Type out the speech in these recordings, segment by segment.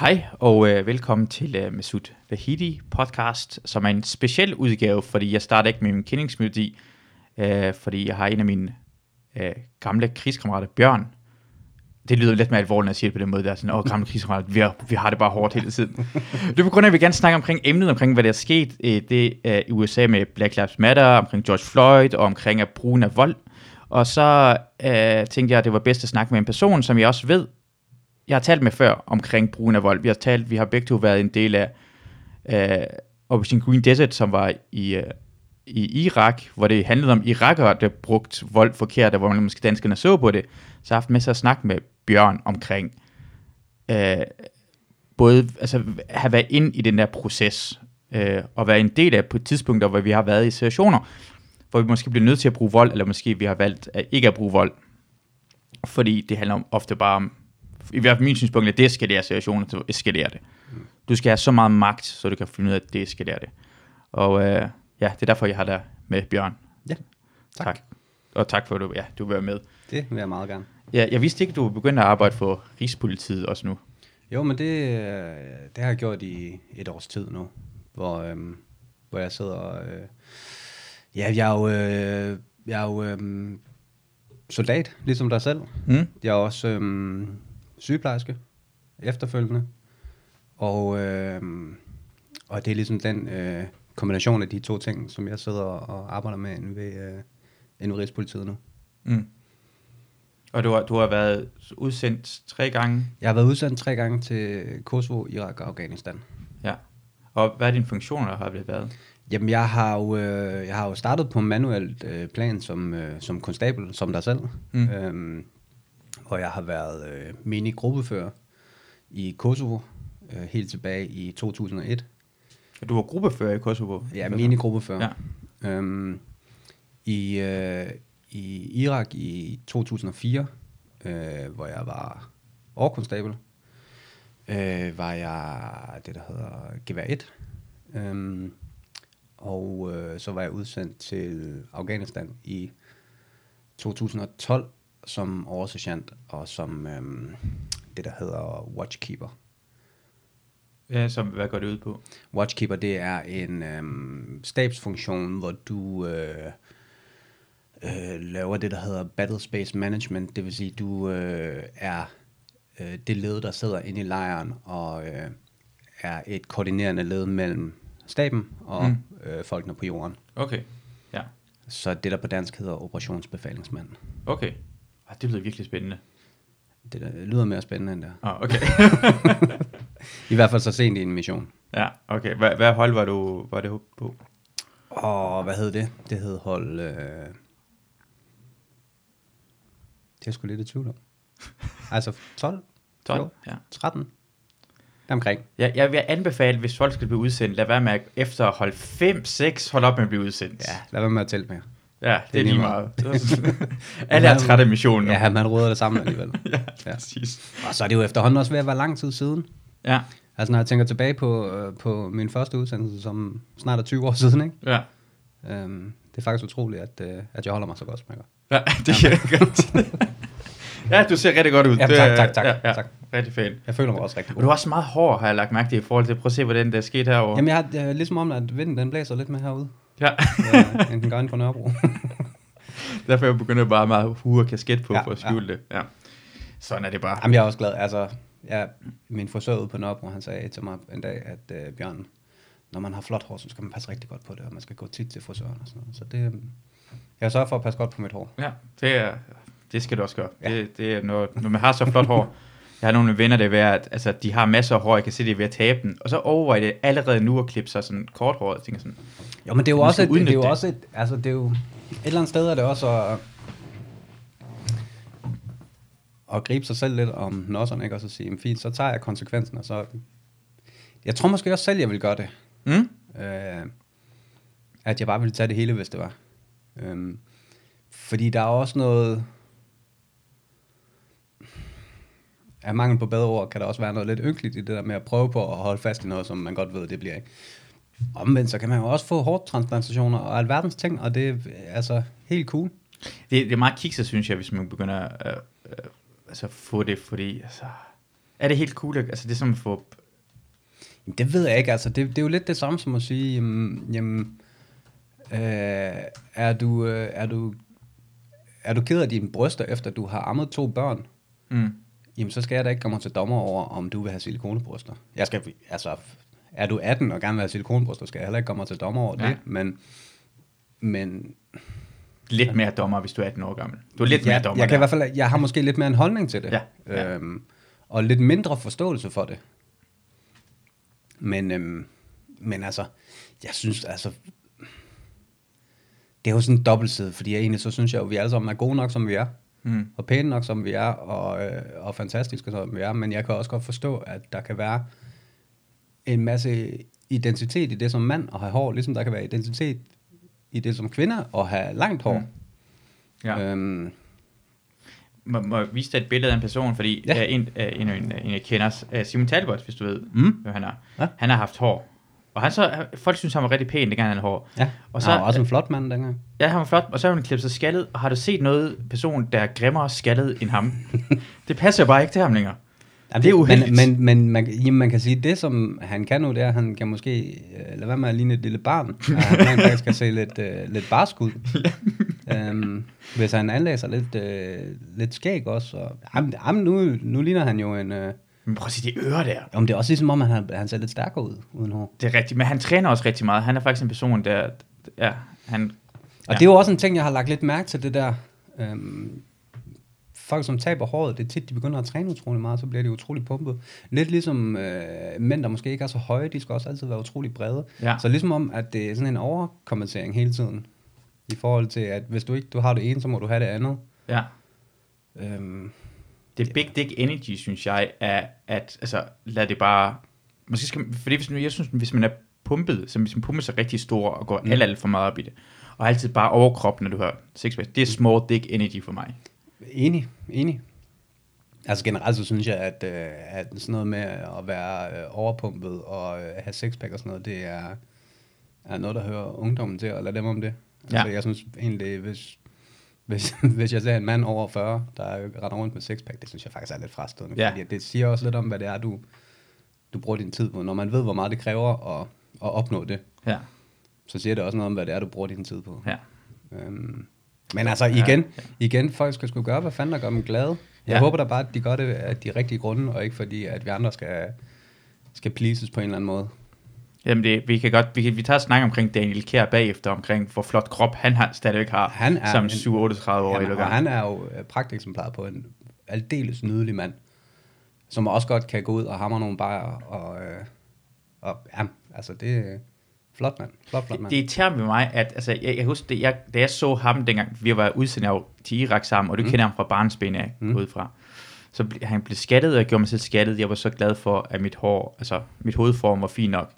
Hej og øh, velkommen til øh, Masud Vahidi podcast, som er en speciel udgave, fordi jeg starter ikke med min kendingsmelodi, øh, fordi jeg har en af mine øh, gamle krigskammerater, Bjørn. Det lyder lidt mere alvorligt, når jeg siger det på den måde, der er sådan, åh, gamle krigskammerater, vi har, vi har det bare hårdt hele tiden. det er på grund af, at vi gerne snakke omkring emnet, omkring hvad der er sket øh, det, øh, i USA med Black Lives Matter, omkring George Floyd, og omkring at brugen af vold. Og så øh, tænkte jeg, at det var bedst at snakke med en person, som jeg også ved, jeg har talt med før omkring brugen af vold. Vi har talt, vi har begge to været en del af øh, Operation Green Desert, som var i, øh, i Irak, hvor det handlede om irakere, der brugte vold forkert, hvor man måske danskerne så på det. Så jeg har haft med sig at snakke med Bjørn omkring øh, både altså, have været ind i den der proces, øh, og være en del af på tidspunkter, hvor vi har været i situationer, hvor vi måske bliver nødt til at bruge vold, eller måske vi har valgt at ikke at bruge vold. Fordi det handler om, ofte bare om i hvert fald min synspunkt, at det eskalerer situationen, så eskalerer det. Du skal have så meget magt, så du kan finde ud af, at det eskalerer det. Og øh, ja, det er derfor, jeg har dig med, Bjørn. Ja, tak. tak. Og tak for, at du, ja, du vil være med. Det vil jeg meget gerne. Ja, jeg vidste ikke, at du begyndte at arbejde for Rigspolitiet også nu. Jo, men det, det har jeg gjort i et års tid nu, hvor, øhm, hvor jeg sidder og... Øh, ja, jeg er jo, øh, jeg er jo øh, soldat, ligesom dig selv. Mm. Jeg er også øh, sygeplejerske efterfølgende. Og, øh, og det er ligesom den øh, kombination af de to ting, som jeg sidder og arbejder med inde ved, øh, inde ved Rigspolitiet nu. Mm. Og du har, du har været udsendt tre gange? Jeg har været udsendt tre gange til Kosovo, Irak og Afghanistan. Ja. Og hvad er dine funktioner, har det været? Jamen, jeg har jo, øh, jeg har jo startet på manuelt øh, plan som, øh, som konstabel, som dig selv. Mm. Øhm, hvor jeg har været øh, mini-gruppefører i Kosovo, øh, helt tilbage i 2001. Du var gruppefører i Kosovo? Ja, mini-gruppefører. Ja. Øhm, i, øh, I Irak i 2004, øh, hvor jeg var overkonstabel, øh, var jeg det, der hedder Gevær 1. Øhm, og øh, så var jeg udsendt til Afghanistan i 2012, som oversergeant og som øhm, det, der hedder Watchkeeper. Ja, som, hvad går det ud på? Watchkeeper, det er en øhm, stabsfunktion, hvor du øh, øh, laver det, der hedder Battle Space Management. Det vil sige, du øh, er øh, det led, der sidder inde i lejren og øh, er et koordinerende led mellem staben og mm. øh, folkene på jorden. Okay, ja. Så det, der på dansk hedder operationsbefalingsmand. Okay. Ah, det lyder virkelig spændende. Det der, lyder mere spændende end det. Ah, okay. I hvert fald så sent i en mission. Ja, okay. Hvad, hvad hold var du var det på? Og hvad hed det? Det hed hold... Øh... Det er sgu lidt i tvivl om. altså 12? 12, ja. 13? Omkring. Ja, jeg vil anbefale, hvis folk skal blive udsendt, lad være med at efter hold 5-6, hold op med at blive udsendt. Ja, lad være med at tælle mere. Ja, det, det er lige meget. Alle er trætte af missionen. Ja, man råder det sammen alligevel. ja, ja, præcis. Og så er det jo efterhånden også ved at være lang tid siden. Ja. Altså når jeg tænker tilbage på, øh, på min første udsendelse, som snart er 20 år siden, ikke? Ja. Øhm, det er faktisk utroligt, at, øh, at jeg holder mig så godt, som jeg gør. Ja, det kan jeg godt. ja, du ser rigtig godt ud. Ja, tak, tak, tak. Ja, ja. tak. Rigtig fint. Jeg føler mig også rigtig god. Og du er også meget hård, har jeg lagt mærke til, i forhold til, prøv at se, hvordan det er sket herovre. Jamen, jeg har, jeg, ligesom om, at vinden den blæser lidt med herude. Ja. ja den gør på Nørrebro. Derfor er jeg begyndt bare meget hue og kasket på, ja, for at skjule ja. det. Ja. Sådan er det bare. Jamen, jeg er også glad. Altså, ja, min frisør ude på Nørrebro, han sagde til mig en dag, at øh, Bjørn, når man har flot hår, så skal man passe rigtig godt på det, og man skal gå tit til frisøren og sådan noget. Så det, jeg sørger for at passe godt på mit hår. Ja, det, er, det skal du også gøre. Ja. Det, det er, når, når man har så flot hår, jeg har nogle venner, der er ved, at altså, de har masser af hår, jeg kan se, det er ved at tabe den. Og så overvejer det allerede nu at klippe sig sådan kort hår. Jeg tænker sådan, jo, men det er jo også et, det er jo også et, altså det er jo, et eller andet sted er det også at, at gribe sig selv lidt om nosserne, ikke? Og så sige, fint, så tager jeg konsekvensen, og så... Jeg tror måske også selv, jeg vil gøre det. Mm? Øh, at jeg bare ville tage det hele, hvis det var. Øh, fordi der er også noget... Af mangel på bedre ord, kan der også være noget lidt ynkeligt i det der med at prøve på at holde fast i noget, som man godt ved, det bliver ikke. Omvendt så kan man jo også få hårdtransplantationer og alverdens ting, og det er altså helt cool. Det, det er meget kikset, synes jeg, hvis man begynder at øh, øh, altså, få det, fordi altså, Er det helt cool? Altså, det er som at få... Jamen, Det ved jeg ikke, altså. Det, det er jo lidt det samme som at sige, jamen, jamen øh, er, du, øh, er, du, er du ked af dine bryster, efter du har ammet to børn? Mm. Jamen, så skal jeg da ikke komme til dommer over, om du vil have silikonebryster. Jeg skal, altså, er du 18 og gerne vil have silikonebryster, skal jeg heller ikke komme til dommer over Ja. det. Men, men Lidt mere dommer, hvis du er 18 år gammel. Du er lidt mere jeg, dommer jeg, kan i hvert fald, jeg har måske lidt mere en holdning til det. Ja, ja. Øhm, og lidt mindre forståelse for det. Men, øhm, men altså, jeg synes altså, det er jo sådan en dobbeltside, fordi jeg egentlig så synes jeg jo, vi alle sammen er gode nok, som vi er. Mm. Og pæne nok, som vi er, og, øh, og fantastiske, som vi er. Men jeg kan også godt forstå, at der kan være en masse identitet i det som mand at have hår, ligesom der kan være identitet i det som kvinde at have langt hår. Mm. Ja. Øhm, Må, må vise dig et billede af en person, fordi Ja. ja. en, øh, en, en, en, jeg kender, øh, Simon Talbot, hvis du ved, Mm. hvem han er. Ja. Han har haft hår. Og han så, folk synes, han var rigtig pæn, dengang han havde hår. ja, Og så- han var også en flot mand dengang. Ja, han var flot, og så har han klippet sig skaldet. Og har du set noget person, der er grimmere skaldet end ham? det passer bare ikke til ham længere. Jamen, Det er uheldigt. Men, men, men man, jamen, man kan sige, det som han kan nu, det er, at han kan måske øh, lade være med at ligne et lille barn. Og han rent faktisk kan se lidt, øh, lidt barsk ud. øhm, hvis han anlæser lidt, øh, lidt skæg også. Og, jamen, jamen, nu, nu ligner han jo en... Øh, Men prøv at se de ører der. om det er også ligesom om, han, han ser lidt stærkere ud uden hår. Det er rigtigt, men han træner også rigtig meget. Han er faktisk en person, der... Ja, han... Og det er jo også en ting, jeg har lagt lidt mærke til, det der... Øhm, folk, som taber håret, det er tit, de begynder at træne utrolig meget, så bliver de utrolig pumpet. Lidt ligesom øh, mænd, der måske ikke er så høje, de skal også altid være utrolig brede. Ja. Så ligesom om, at det er sådan en overkompensering hele tiden. I forhold til, at hvis du ikke du har det ene, så må du have det andet. Ja. Øhm, Det er big dick energy, synes jeg, er, at altså, lad det bare... Måske skal, man- fordi hvis, man- jeg synes, hvis man er pumpet, så hvis man pumper sig rigtig stor og går mm. alt, alt for meget op i det, og altid bare overkrop, når du hører sixpack, det er small dick energy for mig. enig, enig. Altså generelt så synes jeg, at, øh, at sådan noget med at være øh, overpumpet og øh, have sexpack og sådan noget, det er, er noget, der hører ungdommen til, og lad dem om det. Altså Ja. jeg synes egentlig, hvis, hvis, hvis jeg ser en mand over 40, der render rundt med sexpack, det synes jeg faktisk er lidt frastødende. Ja. Fordi det siger også lidt om, hvad det er, du, du bruger din tid på. Når man ved, hvor meget det kræver at, at opnå det, Ja, så siger det også noget om, hvad det er, du bruger din tid på. ja. Øhm, men altså igen, igen, folk skal sgu gøre, hvad fanden der gør dem glade. Jeg Ja. håber da bare, at de gør det af de rigtige grunde, og ikke fordi, at vi andre skal, skal pleases på en eller anden måde. Jamen det, vi kan godt, vi, kan, vi tager snak omkring Daniel Kjær bagefter, omkring hvor flot krop han har, stadigvæk har, Han er som en- 7-38 år. Jamen, og han er jo øh, pragteksemplar på en aldeles nydelig mand, som også godt kan gå ud og hamre nogle bajer, og, øh, og ja, altså det er flot mand, flot, flot mand. Det irriterer med mig, at altså, jeg, jeg husker, det, jeg, da jeg så ham dengang, vi var udsendt til Irak sammen, og du mm. kender ham fra barnsben af, mm. ud fra. Så ble, han blev skattet, og jeg gjorde mig selv skattet. Jeg var så glad for, at mit hår, altså mit hovedform var fint nok.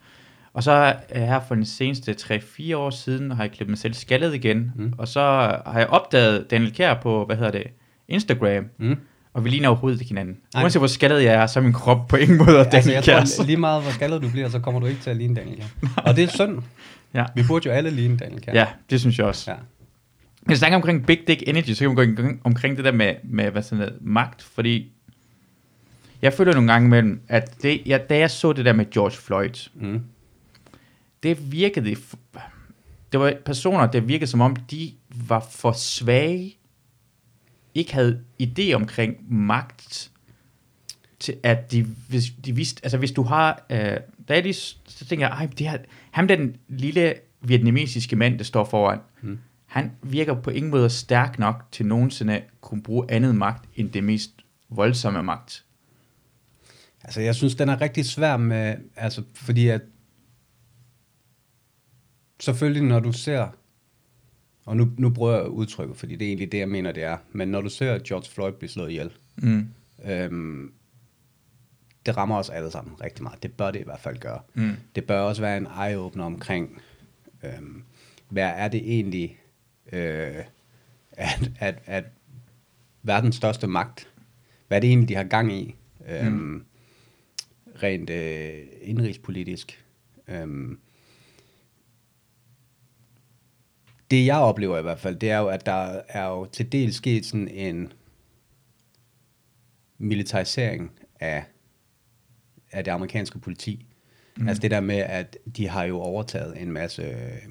Og så her for den seneste 3-4 år siden, har jeg klippet mig selv skaldet igen. Mm. Og så har jeg opdaget Daniel Kjær på, hvad hedder det, Instagram. Mm. Og vi ligner overhovedet ikke hinanden. Nej. Uanset hvor skaldet jeg er, så er min krop på ingen måde Daniel altså, jeg Kjærs. tror, lige meget hvor skaldet du bliver, så kommer du ikke til at ligne Daniel Kjær. Og det er synd. Ja. Vi burde jo alle ligne Daniel Kjær. ja, det synes jeg også. ja. Hvis vi snakker omkring Big Dick Energy, så kan vi gå omkring, omkring det der med, med hvad sådan noget, magt, fordi jeg føler nogle gange mellem, at det, jeg, da jeg så det der med George Floyd, Mm. Det virkede, det var personer, der virkede som om, de var for svage, ikke havde idé omkring magt, til at de, hvis de vidste, altså hvis du har, øh, da jeg lige, så tænker jeg, ej, det her, ham den lille vietnamesiske mand, der står foran, Mm. han virker på ingen måde stærk nok til nogensinde at kunne bruge andet magt, end det mest voldsomme magt. Altså, jeg synes, den er rigtig svær med, altså, fordi at, selvfølgelig når du ser, og nu, nu bruger jeg udtrykket, fordi det er egentlig det, jeg mener, det er, men når du ser George Floyd blive slået ihjel, Mm. øhm, det rammer os alle sammen rigtig meget. Det bør det i hvert fald gøre. Mm. Det bør også være en eye-opener omkring, øhm, hvad er det egentlig, øh, at, at, at verdens største magt, hvad er det egentlig, de har gang i, øhm, mm. rent øh, indrigspolitisk. Øhm, det jeg oplever i hvert fald, det er jo, at der er jo til dels sket sådan en militarisering af af det amerikanske politi. Mm. Altså det der med, at de har jo overtaget en masse øh,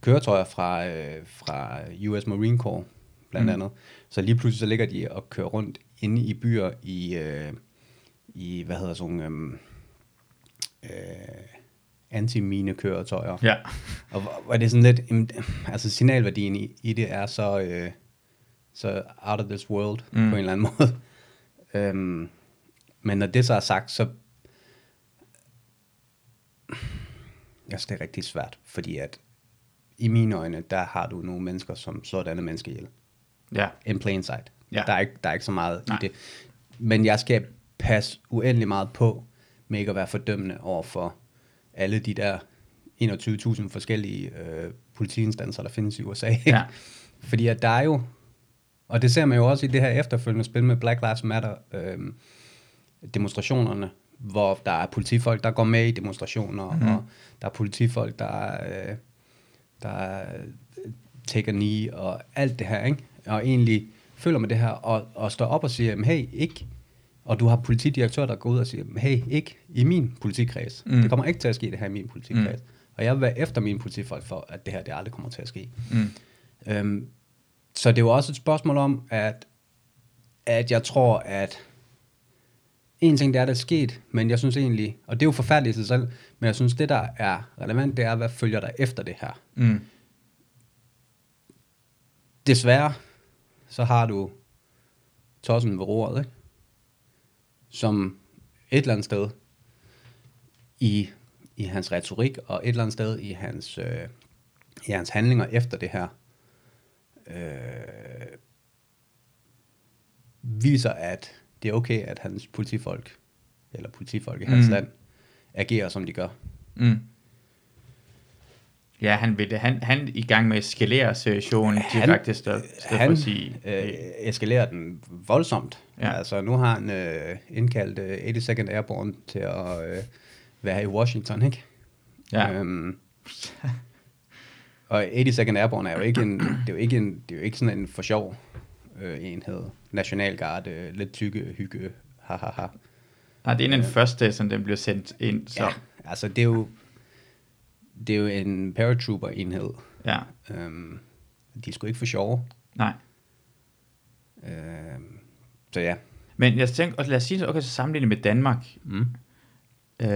køretøjer fra, øh, fra US Marine Corps, blandt mm. andet. Så lige pludselig så ligger de og kører rundt inde i byer i, øh, i hvad hedder sådan nogle, øh, øh, anti-mine køretøjer. Ja. Og hvor, hvor det er sådan lidt, jamen, altså signalværdien i, i det er så, øh, så out of this world mm. på en eller anden måde. øhm, men når det så er sagt, så jeg synes, det er rigtig svært, fordi at i mine øjne, der har du nogle mennesker, som sådanne mennesker ihjel. Ja. In plain sight. Ja. Der, er ikke, der er ikke så meget Nej. i det. Men jeg skal passe uendelig meget på, med ikke at være fordømmende over for alle de der 21.000 forskellige øh, politiinstanser, der findes i USA. Ja. Fordi at der er jo, og det ser man jo også i det her efterfølgende spil med Black Lives Matter, øh, demonstrationerne, hvor der er politifolk, der går med i demonstrationer, mm-hmm. og der er politifolk, der, øh, der øh, a knee, og alt det her, ikke? Og egentlig føler med det her, og, og står op og siger, hey, ikke, og du har politidirektør, der går ud og siger, hey, ikke i min politikreds. Mm. Det kommer ikke til at ske, det her i min politikreds. Mm. Og jeg vil være efter mine politifolk for, at det her, det aldrig kommer til at ske. Mm. Øhm, så det er jo også et spørgsmål om, at, at jeg tror, at en ting, det er, der er sket, men jeg synes egentlig, og det er jo forfærdeligt i sig selv, men jeg synes, det der er relevant, det er, hvad følger der efter det her. Mm. Desværre, så har du tossen ved roret, ikke? Som et eller andet sted i, i hans retorik, og et eller andet sted i hans, øh, i hans handlinger efter det her, øh, viser, at det er okay, at hans politifolk, eller politifolk i hans Mm. land, agerer, som de gør. Mm. Ja, han, vil, han, han er i gang med at eskalere situationen Han- direkte, stedet for Han at sige... øh, eskalerer den voldsomt. Ja. Altså, nu har han øh, indkaldt øh, 82nd Airborne til at øh, være i Washington, ikke? ja, Øhm, og 82nd Airborne er jo ikke en, det er jo ikke, en, det er jo ikke sådan en for sjov øh, enhed. Nationalgarde, øh, lidt tykke, hygge, ha, ha, ha. Nej, det er den første, som den bliver sendt ind som. Ja, altså det er jo, det er jo en paratrooper-enhed. Ja, Øhm, de er sgu ikke for sjove. nej. Øhm, så ja. Men jeg tænker, og lad os sige, okay, så sammenligne med Danmark. Mm. Øh,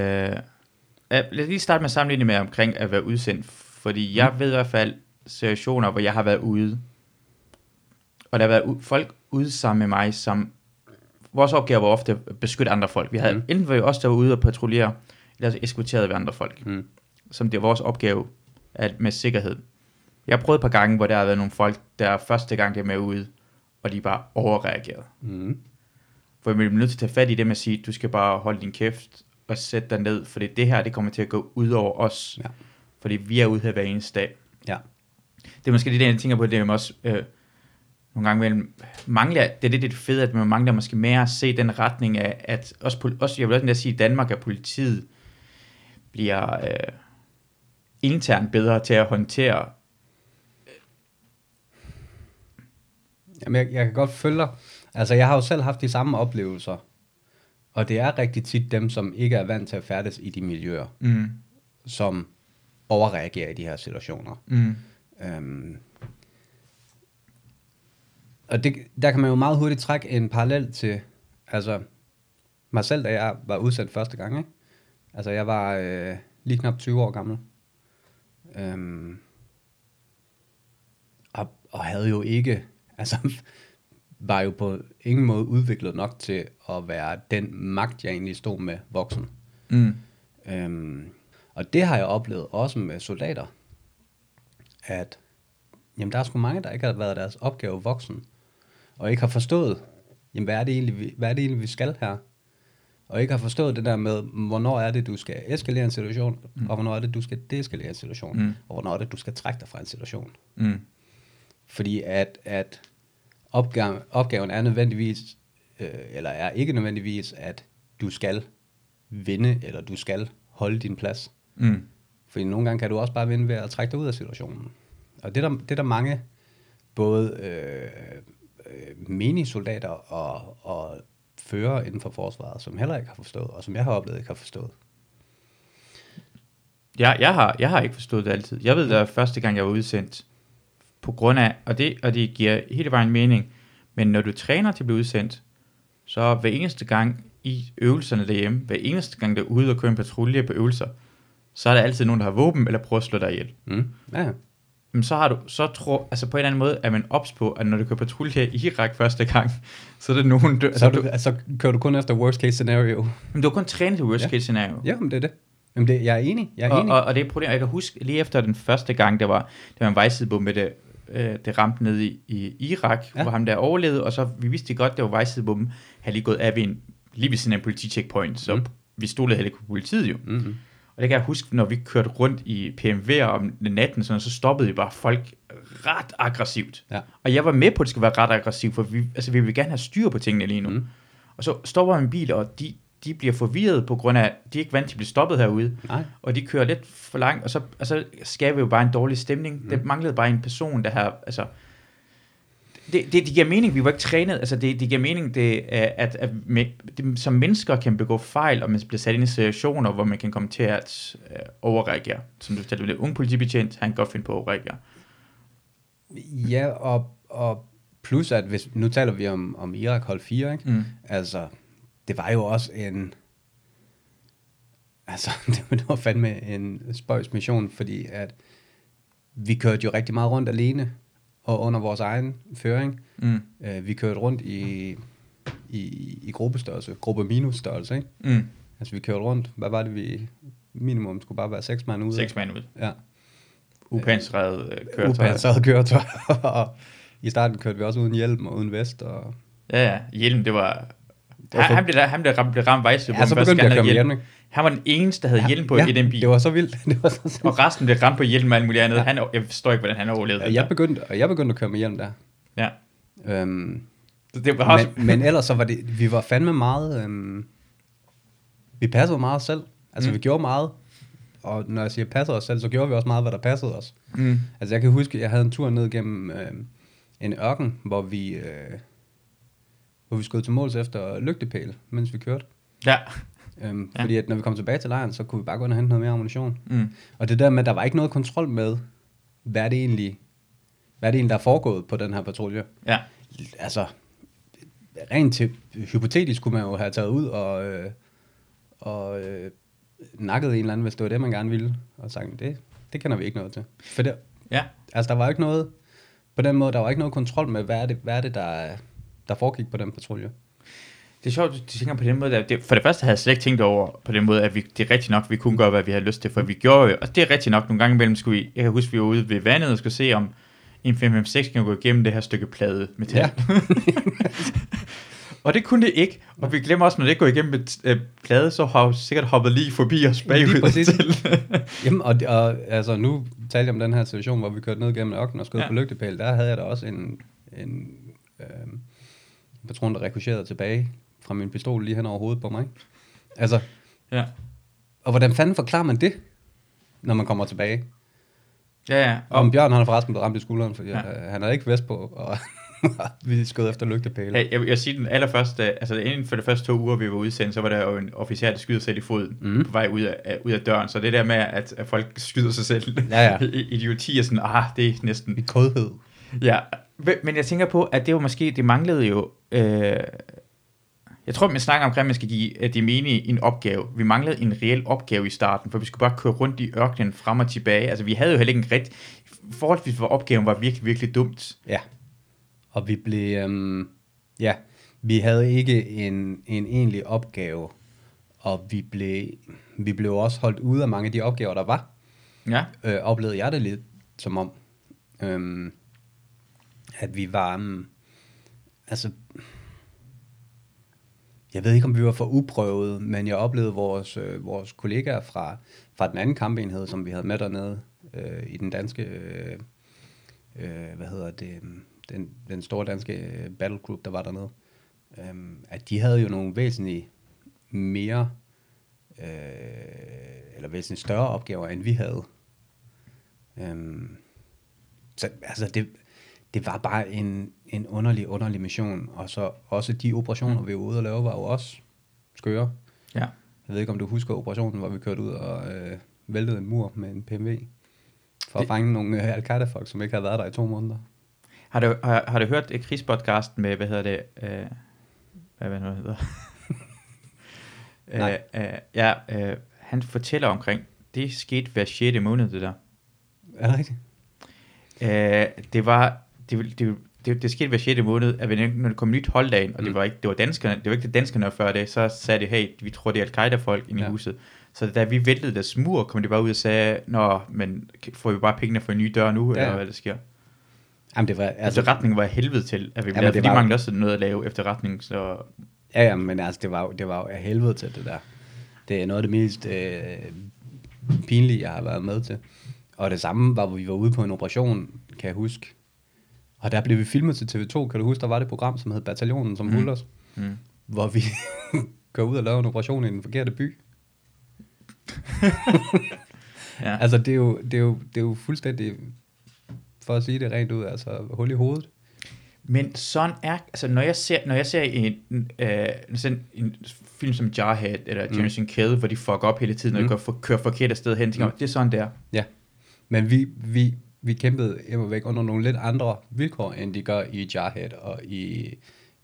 lad os lige starte med at sammenligne med omkring at være udsendt, fordi jeg ved i hvert fald situationer, hvor jeg har været ude, og der har været u- folk ude sammen med mig, som vores opgave var ofte at beskytte andre folk. Vi havde mm. Mm. enten var vi os, der var ude og patruljere, eller så eskorterede vi andre folk, Mm. Som det er vores opgave at, med sikkerhed. Jeg har prøvet et par gange, hvor der har været nogle folk, der første gang de er med ude, og de bare overreagerede. Mm. Hvor vi bliver nødt til at tage fat i det med at sige, du skal bare holde din kæft og sætte dig ned, fordi det her, det kommer til at gå ud over os. Ja. Fordi vi er ude her hver eneste dag. Ja. Det er måske det, jeg tænker på, det er også øh, nogle gange mellem, mangler, det er det, det er fede, at man mangler måske mere at se den retning af, at også, også jeg vil også sige, at Danmark og politiet bliver øh, internt bedre til at håndtere. Jamen, jeg, jeg kan godt følge dig. Altså, jeg har jo selv haft de samme oplevelser. Og det er rigtig tit dem, som ikke er vant til at færdes i de miljøer, Mm, som overreagerer i de her situationer. mm, Øhm, og det, der kan man jo meget hurtigt trække en parallel til, altså mig selv, da jeg var udsendt første gang. Ikke? Altså jeg var øh, lige knap 20 år gammel. Øhm, og, og havde jo ikke, altså var jo på ingen måde udviklet nok til at være den magt, jeg egentlig stod med voksen. mm, Øhm, og det har jeg oplevet også med soldater, at jamen, der er sgu mange, der ikke har været deres opgave voksen, og ikke har forstået, jamen, hvad, er det egentlig, vi, hvad er det egentlig, vi skal her? Og ikke har forstået det der med, hvornår er det, du skal eskalere en situation, mm. og hvornår er det, du skal deeskalere en situation, Mm. og hvornår er det, du skal trække dig fra en situation. mm, Fordi at, at opgaven, opgaven er nødvendigvis, øh, eller er ikke nødvendigvis, at du skal vinde, eller du skal holde din plads. mm, Fordi nogle gange kan du også bare vinde ved at trække dig ud af situationen. Og det er der, det er der mange, både øh, øh, menige soldater og, og fører inden for forsvaret, som heller ikke har forstået, og som jeg har oplevet ikke har forstået. Jeg, jeg, har, jeg har ikke forstået det altid. Jeg ved, at første gang, jeg var udsendt, på grund af, og det, og det giver hele vejen mening, men når du træner til at blive udsendt, så hver eneste gang i øvelserne derhjemme, hver eneste gang, der er ude og køre en patrulje på øvelser, så er der altid nogen, der har våben, eller prøver at slå dig ihjel. Mm. Ja, ja. Men så har du, så tror, altså på en eller anden måde er man ops på, at når du kører patrulje i Irak første gang, så er det nogen, du, Så, altså, du, du, altså, kører du kun efter worst case scenario? men du har kun trænet til worst Ja. case scenario. Ja, men det er det. Jamen det, jeg er enig. Jeg er og, enig. og, og, det er et problem, jeg kan huske lige efter den første gang, der var, der var en vejsidebombe, det, øh, det ramte ned i, i Irak, ja. Hvor ham der overlevede, og så vi vidste godt, det var vejsidebomben, havde lige gået af ved en, lige ved siden af en politicheckpoint, så. Mm. vi stolede heller ikke på politiet jo. Mm-hmm. Og det kan jeg huske, når vi kørte rundt i PMW'er om natten, sådan, så stoppede vi bare folk ret aggressivt. Ja. Og jeg var med på, at det skulle være ret aggressivt, for vi, altså, vi vil gerne have styr på tingene lige nu. Mm. Og så stopper en bil, og de, de bliver forvirret på grund af, at de er ikke vant til at blive stoppet herude. Nej. Og de kører lidt for langt, og så, og så skaber vi jo bare en dårlig stemning. Mm. Det manglede bare en person, der har, altså... Det, det, det giver mening, vi var ikke trænet, altså det, det giver mening, det, er, at, at med, det, som mennesker kan begå fejl, og man bliver sat ind i situationer, hvor man kan komme til at øh, overreagere. Som du fortalte, det er ung politibetjent, han kan godt finde på at overreagere. Ja, og, og plus at hvis, nu taler vi om, om Irak hold 4, ikke? Mm. Altså, det var jo også en, altså, det var fandme en spøjs mission, fordi at vi kørte jo rigtig meget rundt alene, og under vores egen føring. Mm. Uh, vi kørte rundt i, i, i gruppestørrelse, gruppe minus størrelse, ikke? Mm. Altså, vi kørte rundt, hvad var det, vi minimum skulle bare være seks mand ude? Seks mand ud. Ja. Upansret øh, køretøj. Upansret køretøj. og i starten kørte vi også uden hjelm og uden vest, og Ja, ja. Hjelm, det var... Han, han, blev, der- han blev ramt, blev ramt vejs. Ja, så jeg at køre med hjelm? Han var den eneste, der havde hjelm på i den bil. det var så vildt. Det var så. Og resten blev ramt på hjelm og alt muligt andet. Han, jeg forstår ikke, hvordan han overlevede det. jeg begyndte, og jeg begyndte at køre med hjelm der. Ja. Øhm, Så det var også... men, men ellers så var det, vi var fandme meget, øhm, vi passede meget os selv. Altså Mm. vi gjorde meget, og når jeg siger passede os selv, så gjorde vi også meget, hvad der passede os. Mm. Altså jeg kan huske, jeg havde en tur ned gennem øh, en ørken, hvor vi, øh, hvor vi skød til måls efter lygtepæl, mens vi kørte. Ja. Øhm, ja. Fordi at når vi kom tilbage til lejren, så kunne vi bare gå ind og hente noget mere ammunition. Mm. Og det der med, at der var ikke noget kontrol med, hvad er det egentlig, hvad er det egentlig, der er foregået på den her patrulje. Ja. Altså, rent til, hypotetisk kunne man jo have taget ud og, øh, og øh, nakket en eller anden, hvis det var det, man gerne ville, og sagt, det, det kender vi ikke noget til. For det, Ja. altså, der var ikke noget, på den måde, der var ikke noget kontrol med, hvad er det, hvad er det der, der foregik på den patrulje. Det er sjovt, du tænker på den måde. Det, for det første havde jeg slet ikke tænkt over på den måde, at vi, det er rigtigt nok, vi kunne gøre, hvad vi havde lyst til, for vi gjorde jo, og det er rigtigt nok, nogle gange imellem skulle vi, jeg kan huske, vi var ude ved vandet og skulle se, om en 556 kan gå igennem det her stykke plade metal. Ja. og det kunne det ikke, og vi glemmer også, når det går igennem et øh, plade, så har jo sikkert hoppet lige forbi os bagud. Lige til. Jamen, og, og altså, nu talte jeg om den her situation, hvor vi kørte ned gennem ørkenen og skød ja. på lygtepæl. Der havde jeg da også en, en øh, patron, der rekurserede tilbage fra min pistol lige hen over hovedet på mig. Altså, ja. og hvordan fanden forklarer man det, når man kommer tilbage? Ja, ja. Og om Bjørn, han er forresten blevet ramt i skulderen, fordi Ja. ja. han havde ikke vest på, og vi skød efter lygtepæle. Hey, jeg, vil- jeg siger den allerførste, altså inden for de første to uger, vi var udsendt, så var der jo en officer, der skyder sig selv i foden mm. På vej ud af, af, ud af døren. Så det der med, at, at folk skyder sig selv, Ja, ja. i- idioti er sådan, ah, det er næsten... I kodhed. Ja, men jeg tænker på, at det var måske, det manglede jo... Øh, jeg tror, man snakker omkring, at man skal give de menige en opgave. Vi manglede en reel opgave i starten, for vi skulle bare køre rundt i ørkenen frem og tilbage. Altså, vi havde jo heller ikke en ret... Forholdsvis hvor opgaven var virkelig, virkelig dumt. Ja. Og vi blev, øhm, ja, vi havde ikke en, en egentlig opgave, og vi blev, vi blev også holdt ude af mange af de opgaver, der var. Ja, Øh, oplevede jeg det lidt som om, øhm, at vi var, um, altså, jeg ved ikke, om vi var for uprøvet, men jeg oplevede vores, øh, vores kollegaer fra, fra den anden kampenhed, som vi havde med dernede øh, i den danske, øh, øh, hvad hedder det, mm, den, den store danske battlegroup, battle group, der var dernede, øh, at de havde jo nogle væsentligt mere, øh, eller væsentligt større opgaver, end vi havde. Øhm, så altså det, det var bare en, en underlig, underlig mission. Og så også de operationer, vi var ude og lave, var jo også skøre. Ja. Jeg ved ikke, om du husker operationen, hvor vi kørte ud og øh, væltede en mur med en PMV. For at Det- fange nogle øh, Al-Qaida-folk, som ikke havde været der i to måneder. Har du, har, har du hørt et krigspodcast med, hvad hedder det, øh, hvad, hvad nu hedder? Nej. øh, øh, ja, øh, han fortæller omkring, det skete hver 6. måned, det der. Er det rigtigt? Øh, det var, det, det, det, det, det skete hver 6. måned, at vi- når det kom nyt hold ind, og det Mm. var ikke, det var danskerne, det var ikke det danskerne før det, så sagde de, hey, vi tror, det er Al-Qaida-folk inde Ja. i huset. Så da vi væltede deres mur, kom de bare ud og sagde, nå, men får vi bare pengene for en ny dør nu, Ja. eller hvad der sker? Jamen, det var, Altså, Efterretningen var helvede til, at vi Jamen, lavede, det var- manglede også noget at lave efterretning, så ja, ja, men altså, det var, jo- det var jo helvede til det der. Det er noget af det mest øh, pinlige, jeg har været med til. Og det samme var, hvor vi var ude på en operation, kan jeg huske. Og der blev vi filmet til TV2, kan du huske, der var det program, som hed Bataljonen, som Mm. mm. fulgte os. mm. Hvor vi går ud og laver en operation i den forkerte by. ja. Altså, det er jo, det er jo, det er jo fuldstændig, for at sige det rent ud, altså hul i hovedet. Men sådan er, altså når jeg ser, når jeg ser en, øh, sådan en film som Jarhead eller Mm. Generation Kill, hvor de fuck op hele tiden, og Mm. går for, kører forkert af sted hen, tænker, Mm. mm. det er sådan der. Ja, men vi, vi, vi kæmpede væk under nogle lidt andre vilkår, end de gør i Jarhead og i,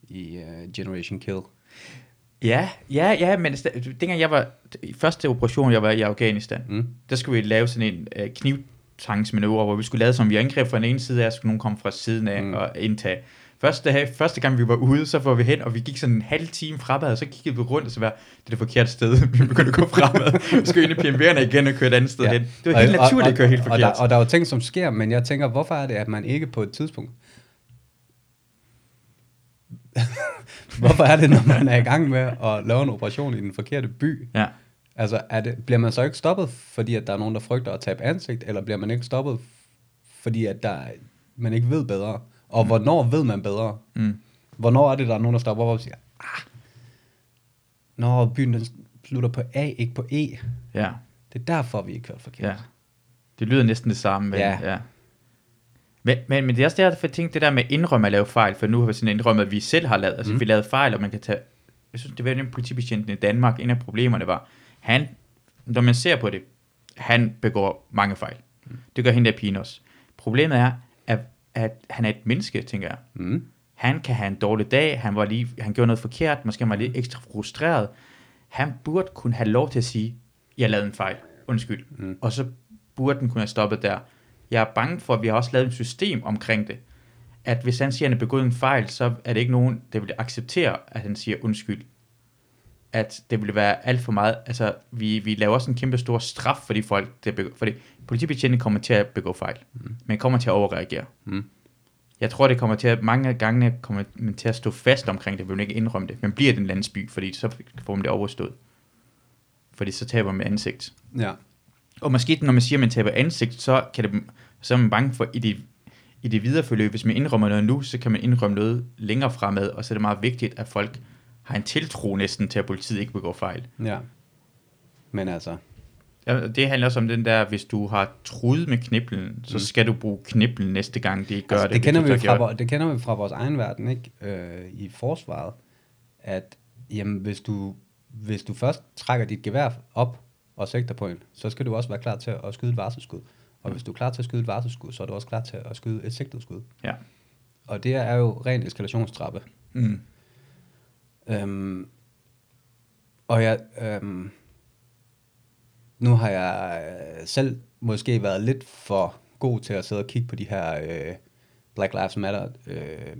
i uh, Generation Kill. Ja, ja, ja, men dengang jeg var, i første operation, jeg var i Afghanistan, Mm. der skulle vi lave sådan en øh, knivtangsmanøvre, hvor vi skulle lade som vi angreb fra den ene side af, skulle nogen komme fra siden af mm. og indtage. Første, første gang vi var ude, så var vi hen, og vi gik sådan en halv time fremad, og så kiggede vi rundt, og så var det er det forkerte sted. Vi begyndte at gå fremad. Vi skulle ind i PMV'erne igen og køre et andet sted ja. hen. Det var helt Og- naturligt og, at køre helt forkert. og, der, og der er jo ting, som sker, men jeg tænker, hvorfor er det, at man ikke på et tidspunkt... hvorfor er det, når man er i gang med at lave en operation i den forkerte by? ja. Altså, er det, bliver man så ikke stoppet, fordi at der er nogen, der frygter at tabe ansigt, eller bliver man ikke stoppet, fordi at der, man ikke ved bedre? Og hvornår ved man bedre? Mm. Hvornår er det, der er nogen, der stopper op og siger, ah, når byen den slutter på A, ikke på E. ja. Det er derfor, vi ikke kørt forkert. Ja. Det lyder næsten det samme. Men, Ja. ja. Men, men, men det er også derfor, jeg tænkte det der med at indrømme at lave fejl, for nu har vi sådan indrømmet, at vi selv har lavet, altså Mm. vi lavede fejl, og man kan tage, jeg synes, det var den politibetjenten i Danmark, en af problemerne var, han, når man ser på det, han begår mange fejl. Mm. Det gør hende der pigen også. Problemet er, at, at han er et menneske, tænker jeg. Mm. Han kan have en dårlig dag, han, var lige, han gjorde noget forkert, måske han var lidt ekstra frustreret. Han burde kunne have lov til at sige, jeg lavede en fejl, undskyld. Mm. Og så burde den kunne have stoppet der. Jeg er bange for, at vi har også lavet et system omkring det. At hvis han siger, at han har begået en fejl, så er det ikke nogen, der vil acceptere, at han siger undskyld. At det vil være alt for meget. Altså, vi, vi laver også en kæmpe stor straf for de folk, der begår, fordi politibetjenten kommer til at begå fejl, Mm. men kommer til at overreagere. Mm. Jeg tror, det kommer til at, mange af gangene kommer man til at stå fast omkring det, vil man ikke indrømme det, men bliver den landsby, fordi så får man det overstået. Fordi så taber man ansigt. Ja. Og måske når man siger, at man taber ansigt, så, kan det, så er man bange for, i det, i det videre forløb, hvis man indrømmer noget nu, så kan man indrømme noget længere fremad, og så er det meget vigtigt, at folk har en tiltro næsten til, at politiet ikke begår fejl. Ja. Men altså, Det handler også om den der, hvis du har truet med kniblen, så Mm. skal du bruge kniblen næste gang, de ikke gør altså det. det, kender vi fra, gjort- det kender vi fra vores egen verden, ikke? Øh, I forsvaret, at jamen, hvis, du, hvis du først trækker dit gevær op og sigter på en, så skal du også være klar til at skyde et varselskud. Og hvis du er klar til at skyde et varselskud, så er du også klar til at skyde et sigtet skud. Ja. Og det er jo ren eskalationstrappe. Mm. Øhm, og jeg, øhm, nu har jeg øh, selv måske været lidt for god til at sidde og kigge på de her øh, Black Lives Matter øh,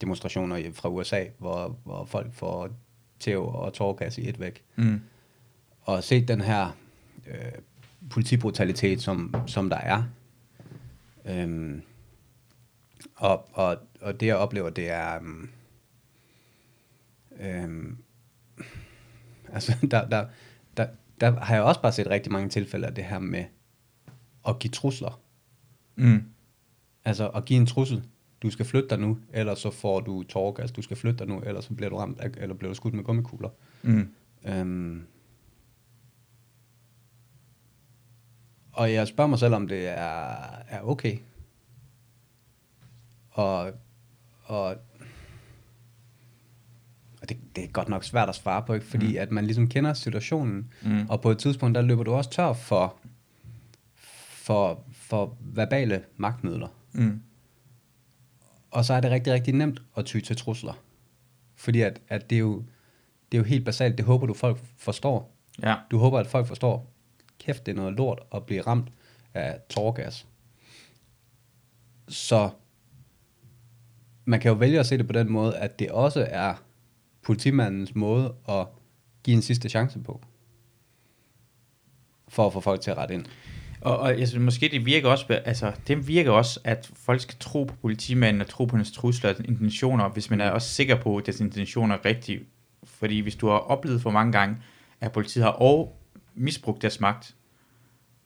demonstrationer fra USA, hvor, hvor folk får tæv og tårgas i et væk. Mm. Og set den her øh, politibrutalitet, som, som der er. Øhm, og, og, og det jeg oplever, det er... Um, øhm, altså, der, der, der, har jeg også bare set rigtig mange tilfælde af det her med at give trusler. Mm. Altså at give en trussel. Du skal flytte dig nu, ellers så får du tårgas. Du skal flytte dig nu, ellers så bliver du ramt, af, eller bliver du skudt med gummikugler. Mm. Øhm, og jeg spørger mig selv, om det er, er okay og, og, og det, det er godt nok svært at svare på, ikke? fordi mm. at man ligesom kender situationen, Mm. og på et tidspunkt, der løber du også tør for, for, for verbale magtmidler. Mm. Og så er det rigtig, rigtig nemt at ty til trusler. Fordi at, at det, er jo, det er jo helt basalt, det håber du folk forstår. Ja. Du håber, at folk forstår, kæft, det er noget lort at blive ramt af tårgas. Så man kan jo vælge at se det på den måde, at det også er politimandens måde at give en sidste chance på. For at få folk til at rette ind. Og, og jeg synes, måske det virker også, altså, det virker også, at folk skal tro på politimanden og tro på hans trusler og intentioner, hvis man er også sikker på, at deres intentioner er rigtige. Fordi hvis du har oplevet for mange gange, at politiet har over misbrugt deres magt,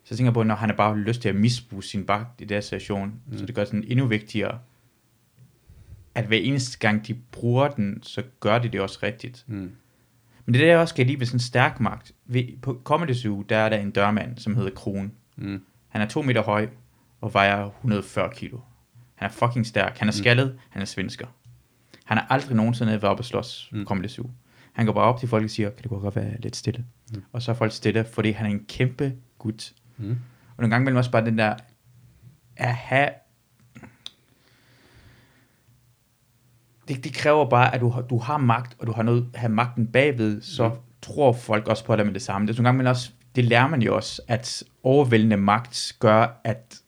så tænker jeg på, når han har bare lyst til at misbruge sin magt i den situation, mm. så det gør det sådan endnu vigtigere, at hver eneste gang de bruger den, så gør de det også rigtigt. Mm. Men det der også skal lide ved sådan en stærk magt, ved, på Comedy Zoo, der er der en dørmand, som hedder Kron. Mm. Han er to meter høj og vejer 140 kilo. Han er fucking stærk. Han er skaldet. Han er svensker. Han har aldrig nogensinde været oppe og slås på Mm. Comedy Zoo. Han går bare op til folk og siger, kan det godt være lidt stille? Mm. Og så er folk stille, fordi han er en kæmpe gut. Mm. Og nogle gange mellem også bare den der, at have... Det, det kræver bare, at du, har- du har magt, og du har noget have magten bagved, så Mm. tror folk også på dig med det samme. Det er nogle gange mellem også, det lærer man jo også, at overvældende magt gør, at,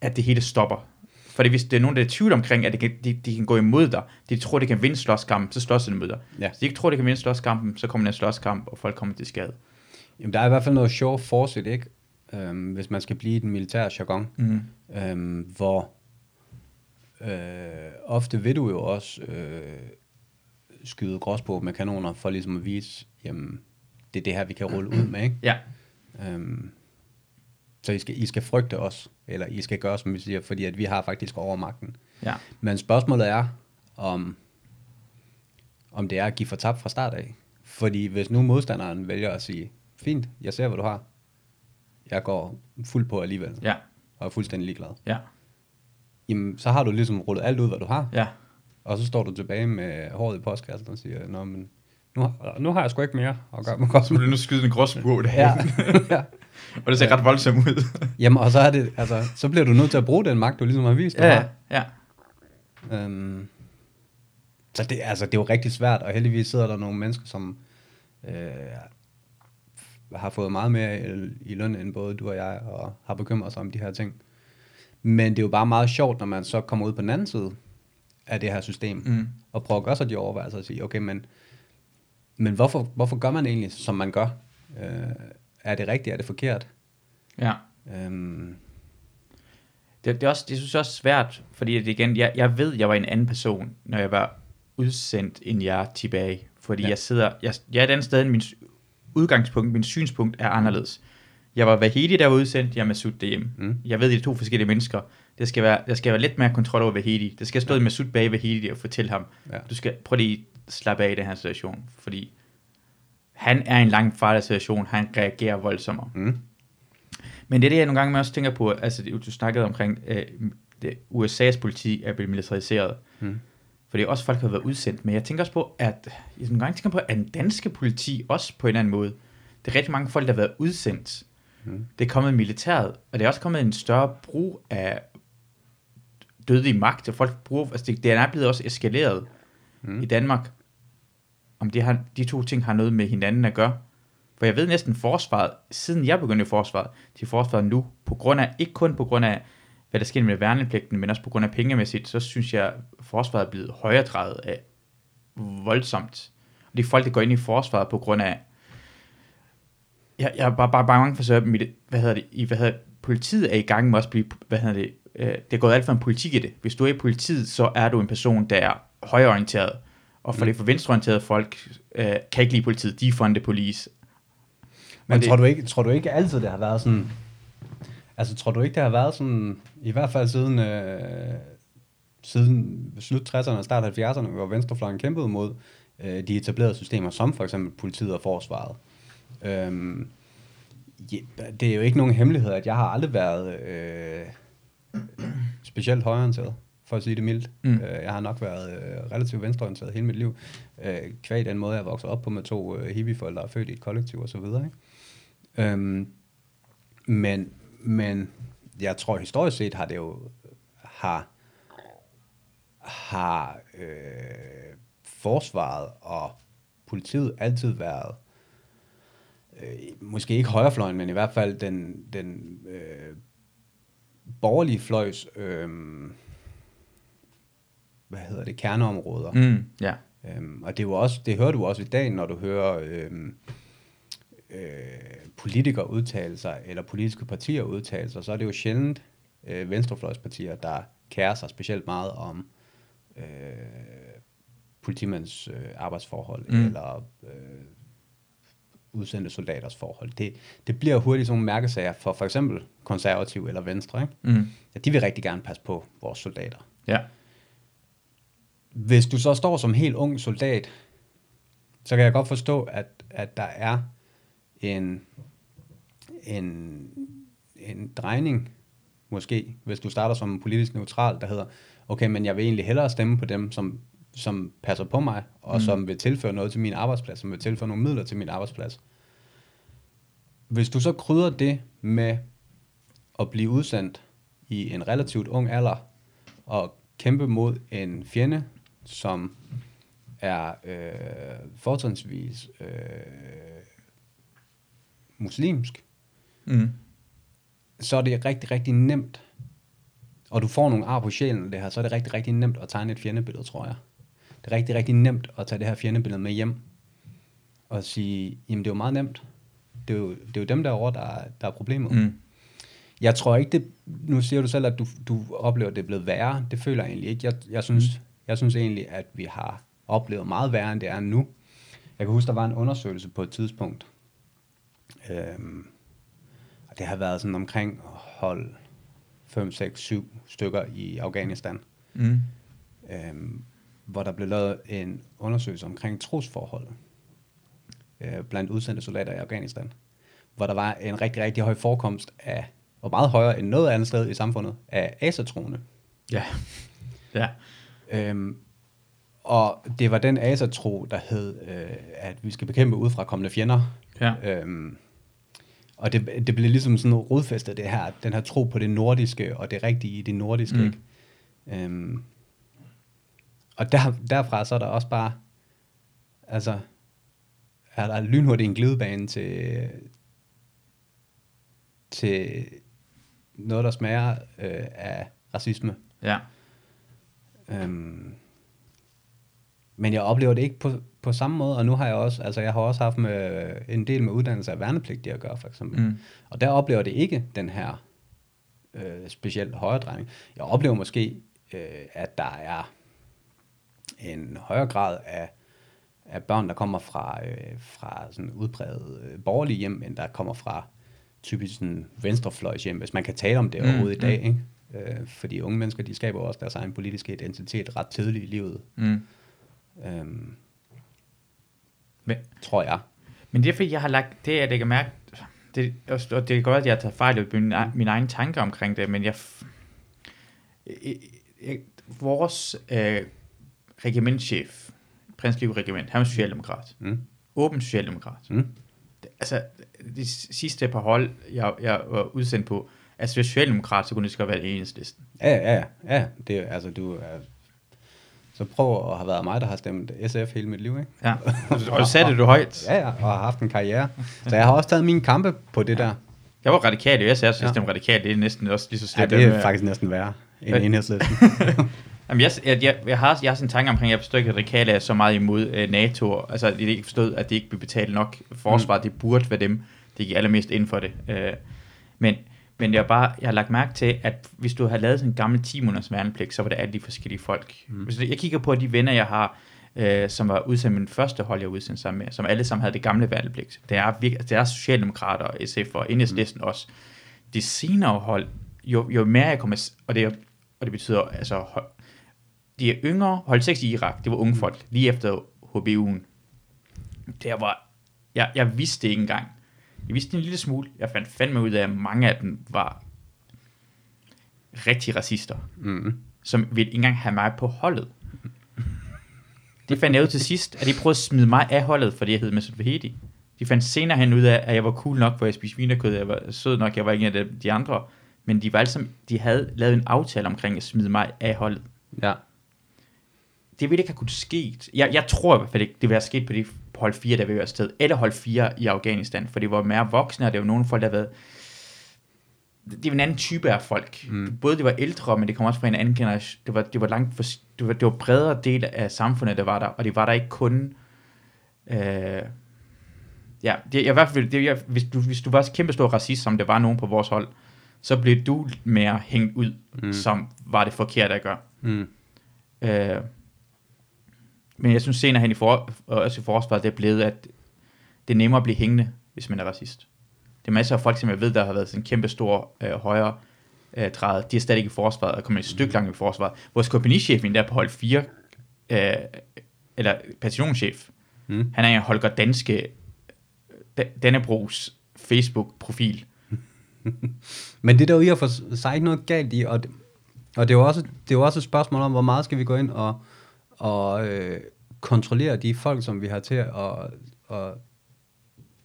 at det hele stopper. Fordi hvis det er nogen, der er i tvivl omkring, at det kan, de, de kan gå imod dig, de tror, de kan vinde slåskampen, så slås de mod dig. Ja. Hvis de ikke tror, de kan vinde slåskampen, så kommer der en slåskamp, og folk kommer til skade. Jamen, der er i hvert fald noget i det, ikke? Øhm, hvis man skal blive i den militære jargon. Mm. øhm, hvor øh, ofte vil du jo også øh, skyde grås på med kanoner, for ligesom at vise, jamen, det er det her, vi kan rulle ud med, ikke? Ja, Øhm, så I skal, I skal frygte os, eller I skal gøre, som vi siger, fordi at vi har faktisk overmagten. ja. Men spørgsmålet er, om, om det er at give for tab fra start af. Fordi hvis nu modstanderen vælger at sige, fint, jeg ser, hvad du har, jeg går fuld på alligevel, Ja, og er fuldstændig ligeglad. ja, jamen, så har du ligesom rullet alt ud, hvad du har, ja. og så står du tilbage med håret i postkassen og siger, Nå, men nu, har- nu har jeg sgu ikke mere at gøre med Så må du nu skyde en gråsbro det ja. ja. Og det ser ret voldsomt ud. Jamen, og så, er det, altså, så bliver du nødt til at bruge den magt, du ligesom har vist, du ja, har. ja. Øhm, så det, altså, det er jo rigtig svært, og heldigvis sidder der nogle mennesker, som øh, har fået meget mere i, i løn end både du og jeg, og har bekymret sig om de her ting. Men det er jo bare meget sjovt, når man så kommer ud på den anden side af det her system, Mm. og prøver at gøre sig de overvejelser og sige, okay, men, men hvorfor, hvorfor gør man egentlig, som man gør? Øh, er det rigtigt? Er det forkert? Ja. Øhm, Det, det, er også, det synes jeg også svært, fordi at igen, jeg, jeg ved, jeg var en anden person, når jeg var udsendt, end jeg er tilbage. Fordi Ja. jeg sidder, jeg, jeg er et andet sted, end min udgangspunkt, min synspunkt er anderledes. Jeg var Vahidi, der var udsendt, jeg er Masud derhjemme. Mm. Jeg ved, det er to forskellige mennesker. Det skal være, der skal være lidt mere kontrol over Vahidi. Det skal stå ja. Masud bag Vahidi og fortælle ham, Ja. du skal prøve lige at slappe af i den her situation, fordi han er i en lang farlig situation, han reagerer voldsommere. mm, Men det er det, jeg nogle gange også tænker på, altså du snakkede omkring, øh, det, USA's politi er blevet militariseret. mm, Fordi også folk har været udsendt, men jeg tænker også på, at jeg nogle gange tænker på, at den danske politi også på en eller anden måde, det er rigtig mange folk, der har været udsendt. Mm, Det er kommet i militæret, og det er også kommet en større brug af dødig magt, og folk bruger, altså det, det er blevet også eskaleret Mm. i Danmark, om det har, de to ting har noget med hinanden at gøre. For jeg ved næsten forsvaret, siden jeg begyndte i forsvaret, til forsvaret nu, på grund af, ikke kun på grund af, hvad der sker med værnepligten, men også på grund af pengemæssigt, så synes jeg, forsvaret er blevet højere af voldsomt. Og de folk, der går ind i forsvaret på grund af, jeg, jeg er bare, bare bange for, at mit, hvad hedder det, i, hvad hedder, politiet er i gang med også at blive, hvad hedder det, øh, det er gået alt for en politik i det. Hvis du er i politiet, så er du en person, der er højorienteret. Og for Mm. det for venstreorienterede folk, øh, kan ikke lide politiet, de er the police. Men Og det- tror, du ikke, tror du ikke altid, det har været sådan... Altså, tror du ikke, det har været sådan... I hvert fald siden, øh, siden slut 60'erne og start 70'erne, hvor venstrefløjen kæmpede mod øh, de etablerede systemer, som for eksempel politiet og forsvaret. Øhm, ja, det er jo ikke nogen hemmelighed, at jeg har aldrig været øh, specielt højorienteret. for at sige det mildt. Mm. Øh, jeg har nok været øh, relativt venstreorienteret hele mit liv. Øh, kvæg den måde, jeg voksede op på med to øh, hippieforældre, og født i et kollektiv og så videre. Ikke? Øhm, men, men jeg tror historisk set har det jo har, har øh, forsvaret og politiet altid været øh, måske ikke højrefløjen, men i hvert fald den, den øh, borgerlige fløjs øh, hvad hedder det, kerneområder. Mm. Ja. Øhm, og det, er jo også, det hører du også i dag, når du hører øhm, øh, politikere udtale sig, eller politiske partier udtale sig, så er det jo sjældent øh, venstrefløjspartier, der kærer sig specielt meget om øh, politimænds øh, arbejdsforhold, mm. eller øh, udsendte soldaters forhold. Det, det bliver hurtigt sådan nogle mærkesager for for eksempel konservativ eller venstre. Ikke? Mm, Ja, de vil rigtig gerne passe på vores soldater. ja. Hvis du så står som helt ung soldat, så kan jeg godt forstå, at, at der er en, en, en drejning, måske, hvis du starter som politisk neutral, der hedder, okay, men jeg vil egentlig hellere stemme på dem, som, som passer på mig, og mm. som vil tilføre noget til min arbejdsplads, som vil tilføre nogle midler til min arbejdsplads. Hvis du så krydder det med at blive udsendt i en relativt ung alder, og kæmpe mod en fjende, som er øh, fortrinsvis øh, muslimsk, Mm, så er det rigtig, rigtig nemt, og du får nogle ar på sjælen det her, så er det rigtig, rigtig nemt at tegne et fjendebillede, tror jeg. Rigtig, rigtig nemt at tage det her fjendebillede med hjem, og sige, jamen det er jo meget nemt. Det er jo, det er jo dem derovre, der, er- der er problemet. mm, Jeg tror ikke, det... Nu siger du selv, at du, du oplever, at det er blevet værre. Det føler jeg egentlig ikke. Jeg, jeg, synes, mm. jeg synes egentlig, at vi har oplevet meget værre, end det er nu. Jeg kan huske, der var en undersøgelse på et tidspunkt. Øhm, og det har været sådan omkring hold 5, 6, 7 stykker i Afghanistan. mm, Øhm, hvor der blev lavet en undersøgelse omkring trosforhold øh, blandt udsendte soldater i Afghanistan. Hvor der var en rigtig, rigtig høj forekomst af, og meget højere end noget andet sted i samfundet, af asatroende. ja. Ja. Øhm, og det var den asatro, der hed, øh, at vi skal bekæmpe udefra kommende fjender. Ja. Øhm, og det, det blev ligesom sådan rodfæstet, det her, den her tro på det nordiske, og det rigtige i det nordiske. Mm. Ikke? Øhm, og der, derfra så er der også bare, altså, er der lynhurtigt en glidebane til, til noget, der smager øh, af racisme. Ja. Øhm, men jeg oplever det ikke på, på samme måde, og nu har jeg også, altså jeg har også haft med, en del med uddannelse af værnepligtige at gøre, for eksempel. Mm. Og der oplever det ikke den her øh, specielt højredrejning. Jeg oplever måske, øh, at der er en højere grad af, af børn, der kommer fra, øh, fra sådan udpræget øh, borgerlige hjem, end der kommer fra typisk sådan venstrefløjs hjem, hvis man kan tale om det Mm, overhovedet i dag. mm. Ikke? Øh, fordi unge mennesker, de skaber også deres egen politiske identitet ret tidligt i livet, Mm. øhm, Men, tror jeg. men det er fordi, jeg har lagt, det jeg lægger mærke, det, og det kan godt, at jeg har taget fejl i min, min egen tanker omkring det, men jeg, jeg, jeg vores øh, regimentchef, Prins Liv Regiment, han er socialdemokrat. Mm. Åben socialdemokrat. Mm. Altså, de sidste par hold, jeg, jeg var udsendt på, altså hvis socialdemokrat, så kunne det skal være det enhedslisten. Ja, ja, ja, ja. Det, er- altså, du er... Så prøv at have været mig, der har stemt SF hele mit liv, ikke? Ja, og, så satte du højt. Ja, ja, og har haft en karriere. Så jeg har også taget mine kampe på det der. Jeg var radikal, og jeg sagde, at Ja. ja. radikal, det er næsten også lige så Ja, slemt. det er med- faktisk næsten værre end enhedslisten. Jamen, jeg, jeg, jeg, jeg, har, jeg har sådan en tanke omkring, jeg forstår ikke, at radikale er så meget imod øh, NATO. Altså, de ikke forstod, at de ikke vil betale nok forsvar. Mm. Det burde være dem, der gik allermest ind for det. Øh, men, men jeg, har bare, jeg har lagt mærke til, at hvis du har lavet sådan en gammel 10 måneders værnepligt, så var det alle de forskellige folk. Mm. Hvis jeg kigger på de venner, jeg har, øh, som var udsendt min første hold, jeg udsendt sammen med, som alle sammen havde det gamle værnepligt. Det er, det er Socialdemokrater, SF og Enhedslisten mm. også. De senere hold, jo, jo mere jeg kommer, og det, og det betyder altså de er yngre, hold 6 i Irak, det var unge folk, lige efter HBU'en. Der var, jeg, jeg vidste det ikke engang. Jeg vidste en lille smule. Jeg fandt fandme ud af, at mange af dem var rigtig racister. mm. som ville ikke engang have mig på holdet. Det fandt jeg ud til sidst, at de prøvede at smide mig af holdet, fordi jeg hed Mesut Vahedi. De fandt senere hen ud af, at jeg var cool nok, hvor jeg spiste vinekød, jeg var sød nok, jeg var ikke en af de, andre. Men de, var sammen, de havde lavet en aftale omkring at smide mig af holdet. Ja. Det ville ikke have kunnet ske. Jeg, jeg tror i hvert fald ikke, det ville have sket på, de, på hold 4, der vil være sted. Eller hold 4 i Afghanistan, for det var mere voksne, og det var nogle folk, der havde været det var en anden type af folk. Mm. Både det var ældre, men det kom også fra en anden generation. Det var, det var langt for, det var, det var bredere del af samfundet, der var der, og det var der ikke kun... Øh, ja, det, jeg, i hvert fald, det, jeg, hvis, du, hvis du var kæmpe stor racist, som det var nogen på vores hold, så blev du mere hængt ud, mm. som var det forkerte at gøre. Mm. Øh, men jeg synes senere hen i, for, også i forsvaret, det er blevet, at det er nemmere at blive hængende, hvis man er racist. Det er masser af folk, som jeg ved, der har været sådan en kæmpe stor øh, højre øh, træde. De er stadig i forsvaret, og kommer et stykke langt i forsvaret. Vores kompagnichefen der på hold 4, øh, eller bataljonschef, Mm. han er en Holger Danske, Da- Dannebrogs Facebook-profil. Men det er der jo i og for sig ikke noget galt i, og det, og det er jo også, det er jo også et spørgsmål om, hvor meget skal vi gå ind og, og øh, kontrollere de folk, som vi har til at, at,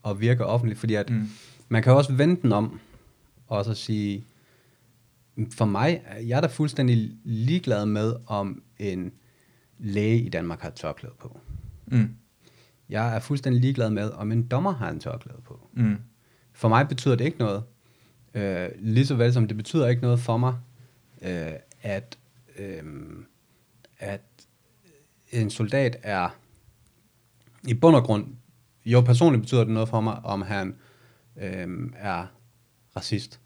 at virke offentligt, fordi at Mm. man kan også vente den om, og så sige, for mig, jeg er da fuldstændig ligeglad med, om en læge i Danmark har et tørklæde på. Mm. Jeg er fuldstændig ligeglad med, om en dommer har en tørklæde på. Mm. For mig betyder det ikke noget. Øh, lige så vel som det betyder ikke noget for mig, øh, at, øh, at en soldat er i bund og grund, jo personligt betyder det noget for mig, om han øh, er racist.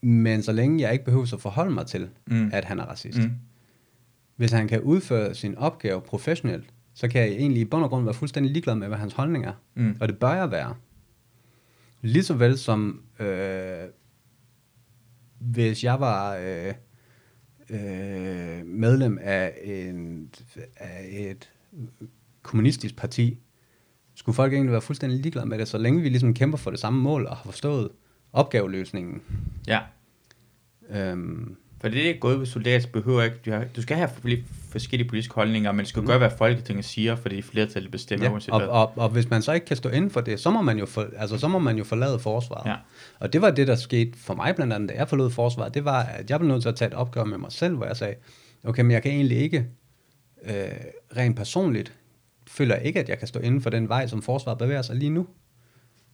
Men så længe jeg ikke behøver at forholde mig til, Mm. at han er racist. Mm. Hvis han kan udføre sin opgave professionelt, så kan jeg egentlig i bund og grund være fuldstændig ligeglad med, hvad hans holdning er. Mm. Og det bør jeg være. Lige så vel som, øh, hvis jeg var øh, øh, medlem af, en, af et kommunistisk parti, skulle folk egentlig være fuldstændig ligeglade med det, så længe vi ligesom kæmper for det samme mål og har forstået opgaveløsningen. Ja. Øhm, For det er ikke gået ved soldater, behøver ikke, du, har, du skal have forskellige politiske holdninger, men det skal gøre, hvad Folketinget siger, fordi flertallet bestemmer Ja, uanset og, hvad. og, og hvis man så ikke kan stå inden for det, så må man jo, for, altså, så må man jo forlade forsvaret. Ja. Og det var det, der skete for mig blandt andet, da jeg forlod forsvaret. Det var, at jeg blev nødt til at tage et opgør med mig selv, hvor jeg sagde, okay, men jeg kan egentlig ikke øh, rent personligt, føler jeg ikke, at jeg kan stå inden for den vej, som forsvaret bevæger sig lige nu.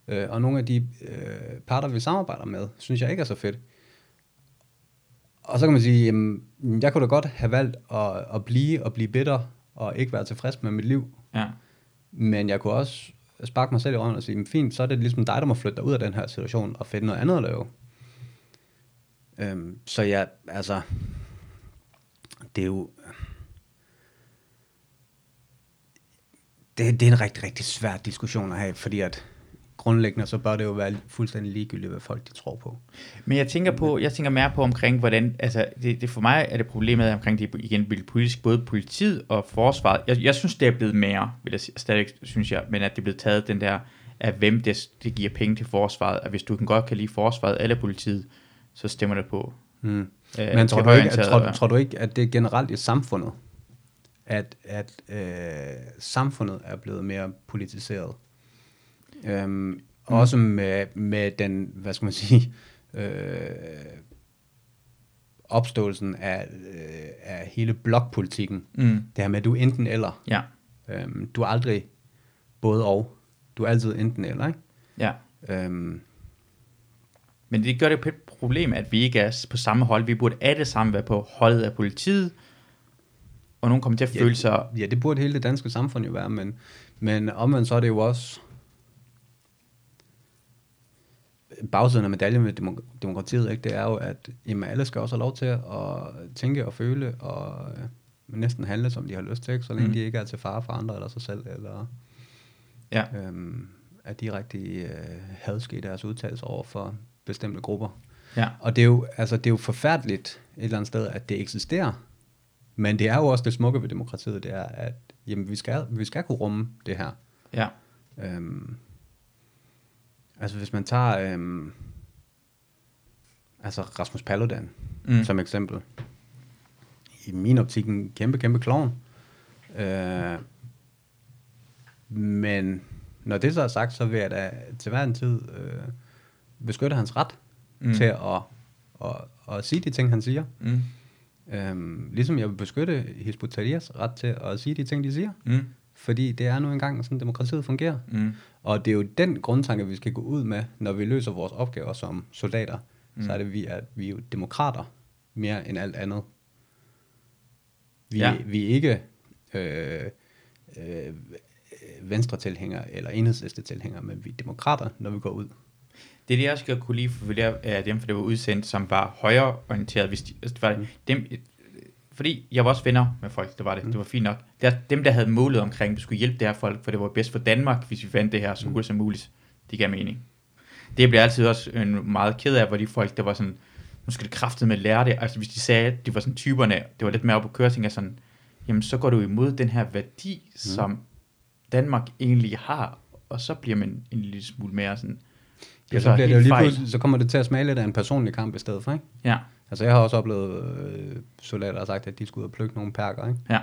Øh, og nogle af de øh, parter, vi samarbejder med, synes jeg ikke er så fedt. Og så kan man sige, jamen, jeg kunne da godt have valgt at, at blive og blive bitter og ikke være tilfreds med mit liv. Ja. Men jeg kunne også sparke mig selv i røven og sige, "Men fint, så er det ligesom dig, der må flytte dig ud af den her situation og finde noget andet at lave. Øhm, så ja, altså, det er jo, det, det er en rigtig, rigtig svær diskussion at have, fordi at grundlæggende så bør det jo være fuldstændig ligegyldigt, hvad folk de tror på. Men jeg tænker på, jeg tænker mere på omkring, hvordan, altså, det, det for mig er det problemet omkring det igen politisk, både politiet og forsvaret. Jeg, jeg synes, det er blevet mere, vil jeg stadig synes jeg, men at det er blevet taget den der, af hvem det, det giver penge til forsvaret, at hvis du kan godt kan lide forsvaret eller politiet, så stemmer det på. Mm. Øh, Men tror du, ikke, højreorienteret, tror, tror du ikke, at det er generelt i samfundet, at, at øh, samfundet er blevet mere politiseret? Øhm, mm. Også med, med den, hvad skal man sige, øh, opståelsen af, øh, af hele blokpolitikken. Mm. Det her med, at du enten eller. Ja, Øhm, du er aldrig både og. Du er altid enten eller, ikke? ja. Øhm, Men det gør det på et problem, at vi ikke er på samme hold. Vi burde alle sammen være på holdet af politiet, og nogen kommer til at Ja, føle sig... Ja, det burde hele det danske samfund jo være, men, men omvendt så er det jo også bagsiden af medaljen med demok- demokratiet, ikke? det er jo, at jamen, alle skal også have lov til at tænke og føle og øh, næsten handle, som de har lyst til, ikke? så længe Mm. mm. de ikke er til fare for andre eller sig selv, eller Ja, øhm, er direkte øh, hadske i deres udtalelser over for bestemte grupper. ja, Og det er, jo, altså, det er jo forfærdeligt et eller andet sted, at det eksisterer. Men det er jo også det smukke ved demokratiet, det er, at jamen, vi, skal, vi skal kunne rumme det her. ja. Øhm, altså hvis man tager... Øhm, altså Rasmus Paludan, Mm. som eksempel. I min optik en kæmpe, kæmpe klovn. Øh, men når det så er sagt, så vil jeg da til hver en tid øh, beskytte hans ret Mm. til at, at, at sige de ting, han siger. Mm. Øhm, ligesom jeg vil beskytte Hizb ut-Tahrirs ret til at sige de ting, de siger. Mm. Fordi det er nu engang sådan, demokratiet fungerer. Mm. Og det er jo den grundtanke, vi skal gå ud med, når vi løser vores opgaver som soldater. Mm. Så er det, vi, at vi er jo demokrater mere end alt andet. Vi, Ja. vi er ikke øh, øh, venstre-tilhængere eller enhedsliste-tilhængere, men vi er demokrater, når vi går ud. Det er det, jeg også godt kunne lide for flere af dem, for det var udsendt, som var højreorienteret. Hvis de, altså, det var Mm. dem, fordi jeg var også venner med folk, det var det, det var fint nok. Det er dem, der havde målet omkring, at vi skulle hjælpe det her folk, for det var bedst for Danmark, hvis vi fandt det her så hurtigt som muligt. Det gav mening. Det bliver altid også en meget ked af, hvor de folk, der var sådan, nu skal det kraftet med lære det. Altså hvis de sagde, at de var sådan typerne, det var lidt mere op på jeg sådan, jamen så går du imod den her værdi, mm. som Danmark egentlig har, og så bliver man en lille smule mere sådan, Ja, så, bliver det jo lige så kommer det til at smage lidt af en personlig kamp i stedet for, ikke? Ja, Altså, jeg har også oplevet øh, soldater, der har sagt, at de skulle ud og plukke nogle perker, ikke? ja,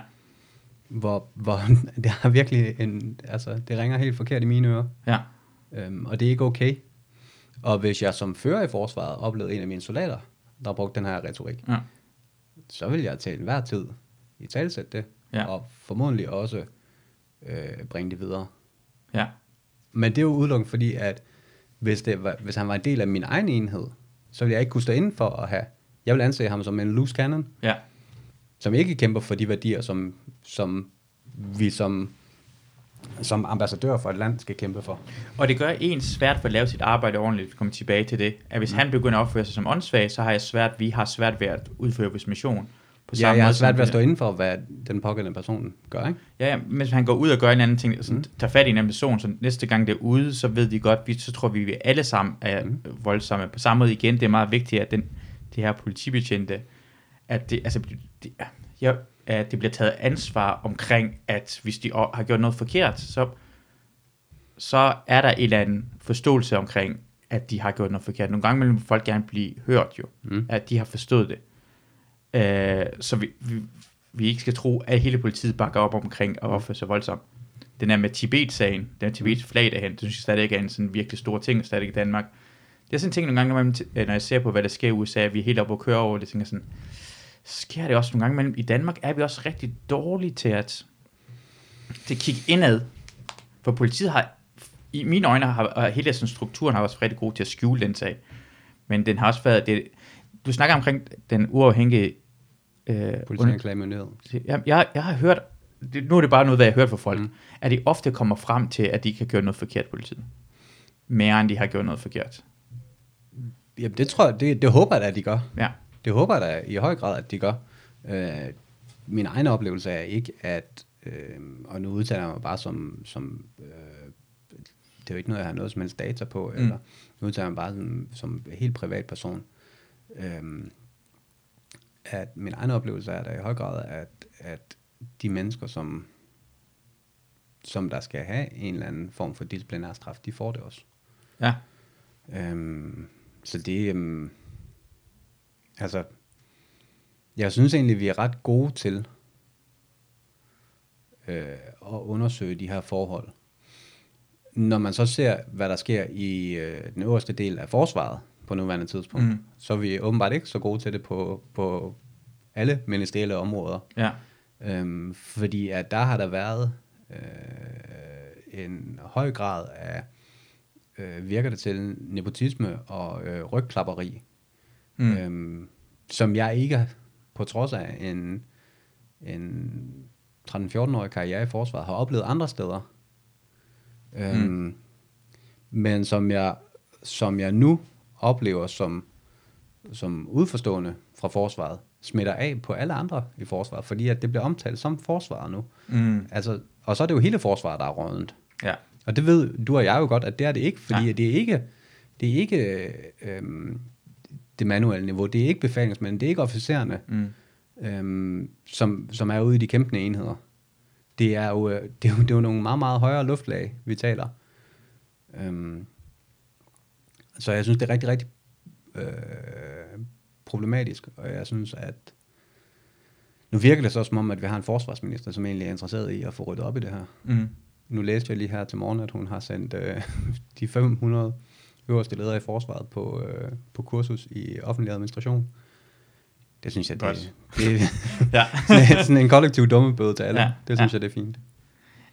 Hvor, hvor det har virkelig en, altså, det ringer helt forkert i mine ører. ja, Øhm, og det er ikke okay. Og hvis jeg som fører i forsvaret oplevede en af mine soldater, der brugte den her retorik, ja, så vil jeg til enhver tid i talsætte det, Ja. og formodentlig også øh, bringe det videre. ja, Men det er jo udelukkende fordi, at hvis, det var, hvis han var en del af min egen enhed, så ville jeg ikke kunne stå inden for at have, jeg vil anse ham som en loose cannon, ja, som ikke kæmper for de værdier, som, som vi som, som ambassadør for et land skal kæmpe for. Og det gør en svært for at lave sit arbejde ordentligt, kommer tilbage til det. At hvis mm. han begynder at opføre sig som åndssvag, så har jeg svært, vi har svært ved at udføre vores mission. På Ja, jeg har svært ved at stå inden for, hvad den pågældende person gør, ikke? Ja, ja, men hvis han går ud og gør en anden ting, sådan, mm. tager fat i en anden person, så næste gang det er ude, så ved de godt, vi, så tror vi, vi alle sammen er mm. voldsomme. På samme måde igen, det er meget vigtigt, at den, det her politibetjente, at det, altså, det, ja, at det bliver taget ansvar omkring, at hvis de har gjort noget forkert, så, så er der en eller anden forståelse omkring, at de har gjort noget forkert. Nogle gange vil folk gerne blive hørt jo, Mm. at de har forstået det. Øh, så vi, vi, vi ikke skal tro, at hele politiet bakker op omkring at opføre sig voldsomt. Den er med Tibet-sagen, den er Tibets flag derhen, det synes jeg stadig ikke er en sådan virkelig stor ting, stadig i Danmark. Det er sådan en ting nogle gange, når, øh, jeg ser på, hvad der sker i USA, vi er helt oppe og køre over det, tænker sådan, sker det også nogle gange imellem. I Danmark er vi også rigtig dårlige til at, til at kigge indad. For politiet har, i mine øjne, har, og hele sådan strukturen har også været rigtig god til at skjule den sag. Men den har også været, det, du snakker omkring den uafhængige øh, Politianklagemyndighed. jeg, jeg, jeg har hørt, det, nu er det bare noget, hvad jeg har hørt fra folk, mm. at de ofte kommer frem til, at de ikke har gjort noget forkert politiet. Mere end de har gjort noget forkert. Jamen, det tror jeg, det, det håber jeg da, at de gør. Ja, Det håber jeg da i høj grad, at de gør. Øh, min egen oplevelse er ikke, at, øh, og nu udtaler jeg mig bare som, som øh, det er jo ikke noget, jeg har noget som helst data på, mm. eller nu udtaler jeg mig bare som, som helt privat person, øh, at min egen oplevelse er da i høj grad, at, at de mennesker, som, som der skal have en eller anden form for disciplinær straf, de får det også. ja, Øhm, så det, øhm, altså, jeg synes egentlig, vi er ret gode til øh, at undersøge de her forhold. Når man så ser, hvad der sker i øh, den øverste del af forsvaret på nuværende tidspunkt, mm. så er vi åbenbart ikke så gode til det på, på alle ministerielle områder. ja, Øhm, fordi at der har der været øh, en høj grad af, øh, virker det til, nepotisme og øh, rygklapperi, Mm. øhm, som jeg ikke, på trods af en, en 13-14-årig karriere i forsvaret, har oplevet andre steder. Øhm, mm. Men som jeg, som jeg nu oplever som, som udforstående fra forsvaret, smitter af på alle andre i forsvaret, fordi at det bliver omtalt som forsvaret nu. Mm. Altså, og så er det jo hele forsvaret, der er rådent. ja, Og det ved du og jeg jo godt, at det er det ikke, fordi Ja. det er ikke, det er ikke øhm, det manuelle niveau, det er ikke befalingsmænd, det er ikke officererne, mm. øhm, som, som er ude i de kæmpende enheder. Det er, jo, øh, det, er jo, det er jo nogle meget, meget højere luftlag, vi taler. Øhm, så jeg synes, det er rigtig, rigtig øh, problematisk, og jeg synes, at nu virker det så som om, at vi har en forsvarsminister, som egentlig er interesseret i at få ryddet op i det her. Mm. Nu læste jeg lige her til morgen, at hun har sendt øh, de 500 øverste ledere i forsvaret på, øh, på kursus i offentlig administration. Det synes jeg, det, Godt. det, Ja. sådan, sådan en kollektiv dummebøde til alle. Ja, det synes ja. jeg, det er fint.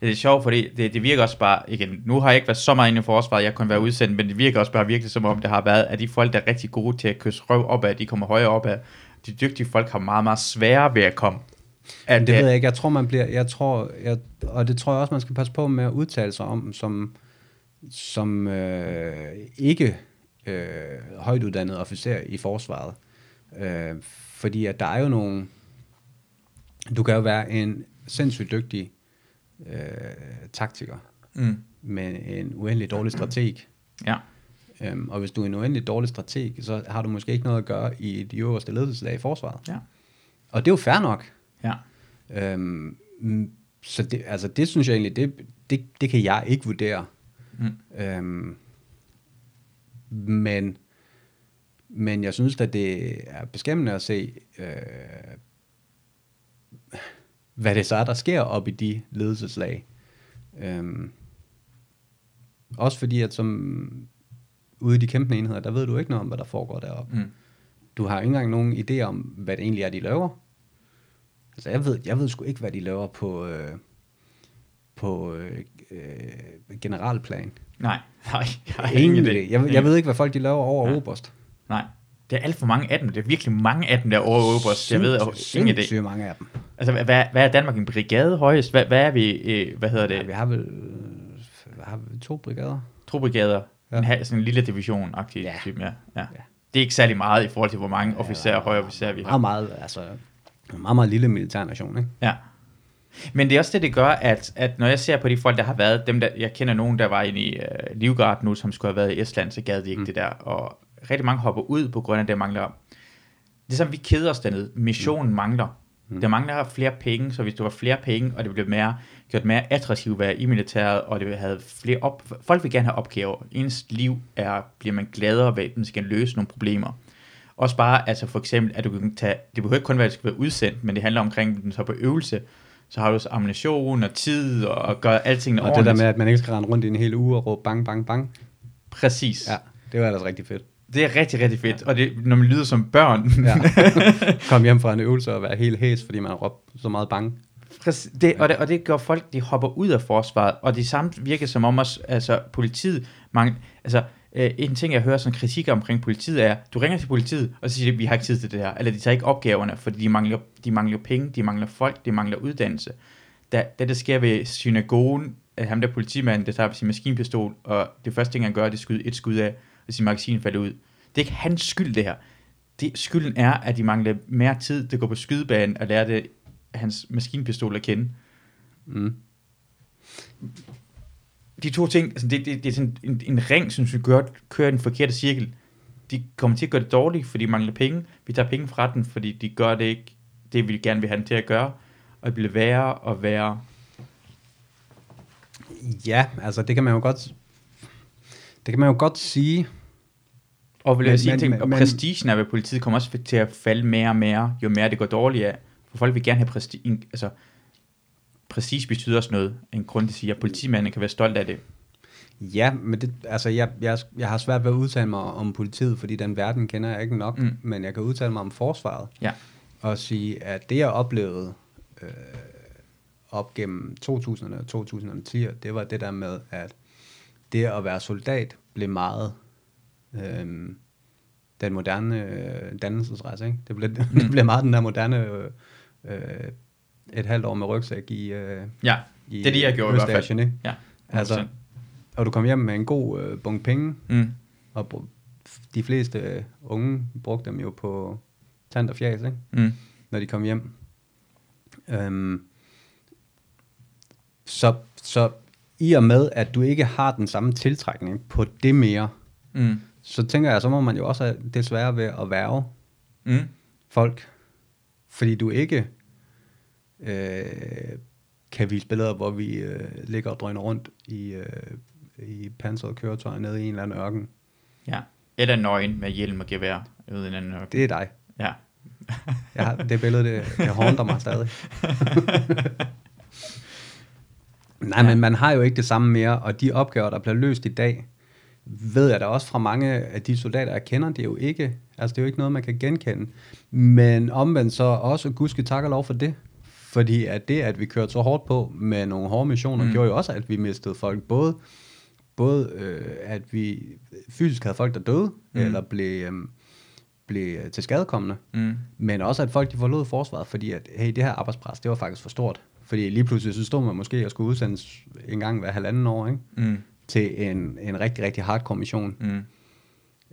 Det er sjovt, fordi det, det virker også bare, igen, nu har jeg ikke været så meget inde i forsvaret, jeg har kun været udsendt, men det virker også bare virkelig som om, det har været, at de folk, der er rigtig gode til at kysse røv opad, de kommer højere opad. De dygtige folk har meget, meget sværere ved at komme. At, det ved jeg ikke. Jeg tror, man bliver... Jeg tror, jeg, og det tror jeg også, man skal passe på med at udtale sig om, som, som øh, ikke øh, højt uddannet officer i forsvaret. Øh, fordi at der er jo nogle... Du kan jo være en sindssygt dygtig øh, taktiker, Mm, men en uendelig dårlig strateg. ja, Øhm, og hvis du er en uendelig dårlig strateg, så har du måske ikke noget at gøre i de øverste ledelseslag i forsvaret. ja, Og det er jo fair nok. Ja. Øhm, så det, altså det synes jeg egentlig, det, det, det kan jeg ikke vurdere. Mm. Øhm, men, men jeg synes at det er beskæmmende at se, øh, hvad det så er, der sker op i de ledelseslag. Øhm, også fordi, at som ude i de kæmpende enheder, der ved du ikke noget om, hvad der foregår deroppe. Mm. Du har ikke engang nogen idé om, hvad det egentlig er, de laver. Altså, jeg ved, jeg ved sgu ikke, hvad de laver på, øh, på øh, øh, generalplan. Nej, nej, jeg har Ingen idé. Jeg, jeg ved ikke, hvad folk de laver over Ja. Oberst. Nej, det er alt for mange af dem. Det er virkelig mange af dem, der er over Oberst. Jeg ved jeg ingen idé. Sindssygt mange af dem. Altså, hvad, hvad er Danmark en brigade højest? Hvad, hvad er vi, øh, hvad hedder det, Ja, vi har vel hvad har vi, to brigader. to brigader? Ja. En, halv- sådan en lille division-agtig Ja. type, ja. ja. Ja. Det er ikke særlig meget i forhold til, hvor mange officerer og høje officerer vi har. Meget, meget, altså, en meget, meget lille militær nation, ikke? Ja. Men det er også det, det gør, at, at når jeg ser på de folk, der har været, dem der, jeg kender nogen, der var inde i uh, Livgard nu, som skulle have været i Estland, så gad de ikke mm. det der, og rigtig mange hopper ud på grund af, at det mangler. Det er som, vi keder os dernede. Missionen mm. mangler. Mm. Der mangler flere penge, så hvis du har flere penge, og det blev mere, gjort mere attraktivt at være i militæret, og det havde flere op, folk vil gerne have opgaver. Ens liv er, bliver man gladere ved, at man skal løse nogle problemer. Også bare, altså for eksempel, at du kan tage, det behøver ikke kun være, at du skal være udsendt, men det handler omkring, du tager på øvelse, så har du også ammunition og tid, og, og gør alting Og det ordentligt. der med, at man ikke skal rende rundt i en hel uge og råbe bang, bang, bang. Præcis. Ja, det var ellers rigtig fedt. Det er rigtig, rigtig fedt, og det, når man lyder som børn, Ja. Kom hjem fra en øvelse og være helt hæs, fordi man har råbt så meget bang. Præcis, det, og, det, og det gør folk, de hopper ud af forsvaret, og det samme virker som om os, altså politiet, mange, altså øh, en ting jeg hører som kritik omkring politiet er, du ringer til politiet, og så siger de, vi har ikke tid til det her, eller de tager ikke opgaverne, fordi de mangler, de mangler penge, de mangler folk, de mangler uddannelse. Da, da det sker ved synagogen, at ham der politimanden, der tager sin maskinpistol, og det første ting han gør, det er skyde et skud af, og sin magasin falder ud. Det er ikke hans skyld det her. Det, skylden er, at de mangler mere tid til at gå på skydebanen og lære det, hans maskinpistol at kende. Mm de to ting, altså det, det, det er sådan en, en ring, som vi gør, kører i den forkerte cirkel. De kommer til at gøre det dårligt, fordi de mangler penge. Vi tager penge fra den, fordi de gør det ikke, det vi gerne vil have den til at gøre. Og det bliver værre og værre. Ja, altså det kan man jo godt... Det kan man jo godt sige. Og vil jeg Men- sige men- ting, og men- prestigen af ved politiet kommer også til at falde mere og mere, jo mere det går dårligt af. For folk vil gerne have prestige. Altså, prestige betyder også noget. En grund til at sige, at politimanden kan være stolt af det. Ja, men det, altså jeg, jeg, jeg har svært ved at udtale mig om politiet, fordi den verden kender jeg ikke nok, Mm. mm. men jeg kan udtale mig om forsvaret. Ja. Og sige, at det jeg oplevede øh, op gennem 2000'erne og 2010'erne, det var det der med, at det at være soldat blev meget øh, den moderne øh, dannelsesrejse. Ikke? Det, blev, mm. det blev meget den der moderne øh, øh, et halvt år med rygsæk i, øh, Ja, i det er det, jeg gjorde i hvert fald. Ikke? Ja, Altså, og du kom hjem med en god øh, bunke penge, Mm. og de fleste øh, unge brugte dem jo på tand og fjas, ikke? Mm. når de kom hjem. Øhm, så, så i og med, at du ikke har den samme tiltrækning på det mere, Mm. så tænker jeg, så må man jo også have det svære ved at værve Mm. folk. Fordi du ikke øh, kan vise billeder, hvor vi øh, ligger og drøner rundt i, øh, i pansrede køretøjer nede i en eller anden ørken. Ja. Eller nøgen med hjelm og gevær. Jeg ved en anden ørken. Det er dig. Ja. Jeg har, det billede, det, det haunter mig stadig. Nej, Ja. men man har jo ikke det samme mere, og de opgaver, der bliver løst i dag, ved jeg da også fra mange af de soldater, jeg kender, det er jo ikke, altså det er jo ikke noget, man kan genkende. Men omvendt så også, gudske tak og lov for det. Fordi at det, at vi kørte så hårdt på med nogle hårde missioner, Mm. gjorde jo også, at vi mistede folk. Både, både øh, at vi fysisk havde folk, der døde, Mm. mm. eller blev, øh, blev til skadekommende. Mm. Men også at folk de forlod forsvaret, fordi at, hey, det her arbejdspres, det var faktisk for stort. Fordi lige pludselig så stod man måske og skulle udsendes en gang hver halvanden år, ikke? Mm. Til en, en rigtig, rigtig hardcore mission. Mm.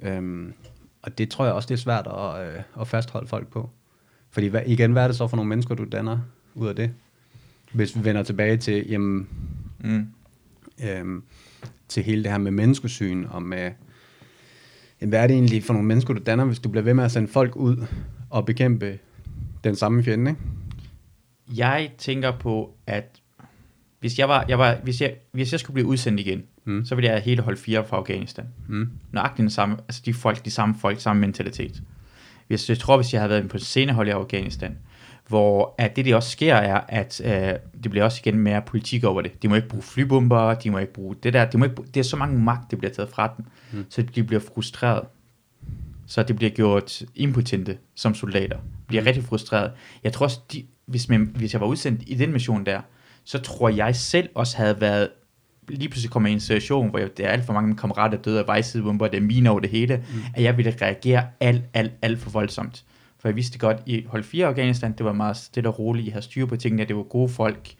Øhm, og det tror jeg også, det er svært at, øh, at fastholde folk på. Fordi hvad, igen, hvad er det så for nogle mennesker, du danner ud af det? Hvis vi vender tilbage til, jamen, Mm. øhm, til hele det her med menneskesyn, og med, jamen, hvad er det egentlig for nogle mennesker, du danner, hvis du bliver ved med at sende folk ud og bekæmpe den samme fjende, ikke? Jeg tænker på, at hvis jeg, var, jeg var, hvis jeg, hvis jeg skulle blive udsendt igen, Mm. så ville jeg hele holde fire fra Afghanistan. Mm. Nøjagtigt den samme, altså de folk, de samme folk, samme mentalitet. Hvis, jeg tror, hvis jeg havde været på scenehold i Afghanistan, hvor at det, der også sker, er, at øh, det bliver også igen mere politik over det. De må ikke bruge flybomber, de må ikke bruge det der, de må ikke, bruge, det er så mange magt, det bliver taget fra dem, mm. så de bliver frustreret. Så det bliver gjort impotente som soldater. Bliver mm. rigtig frustreret. Jeg tror også, de, hvis, man, hvis jeg var udsendt i den mission der, så tror jeg selv også havde været lige pludselig kommer i en situation, hvor jeg, der er alt for mange af mine kammerater døde af vejsidebomber, det er mine over det hele, mm. at jeg ville reagere alt, alt, alt for voldsomt. For jeg vidste godt, i hold 4 Afghanistan, det var meget stille og roligt, I havde styr på tingene, det var gode folk.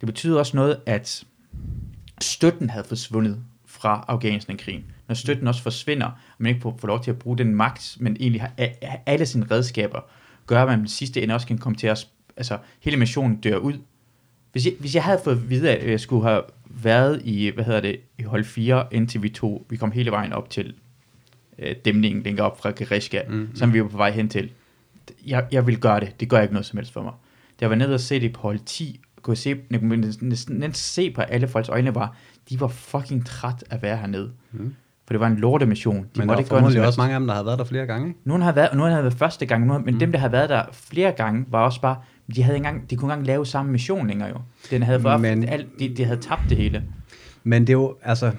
Det betyder også noget, at støtten havde forsvundet fra Afghanistan-krigen. Når støtten også forsvinder, og man ikke får lov til at bruge den magt, men egentlig har alle sine redskaber, gør, at man i sidste ende også kan komme til at, altså hele missionen dør ud. Hvis jeg, hvis jeg havde fået at vide, at jeg skulle have været i, hvad hedder det, i hold 4, indtil vi tog, vi kom hele vejen op til øh, dæmningen, den går op fra Gereshka, mm, Mm, som vi var på vej hen til. Jeg, jeg vil gøre det. Det gør ikke noget som helst for mig. Da jeg var nede og se det på hold 10, kunne jeg se, jeg kunne næsten, næsten se på alle folks øjne var, de var fucking træt af at være hernede. Mm. For det var en lortemission. De Men der er noget formodentlig også mange af dem, der har været der flere gange, ikke? Nogen har været, og nogen har været første gang, nogen, men Mm. dem, der har været der flere gange, var også bare, de, havde engang, de kunne engang lave samme mission længere jo. Den havde for Men- alt, de, de, havde tabt det hele. Men det er jo, altså...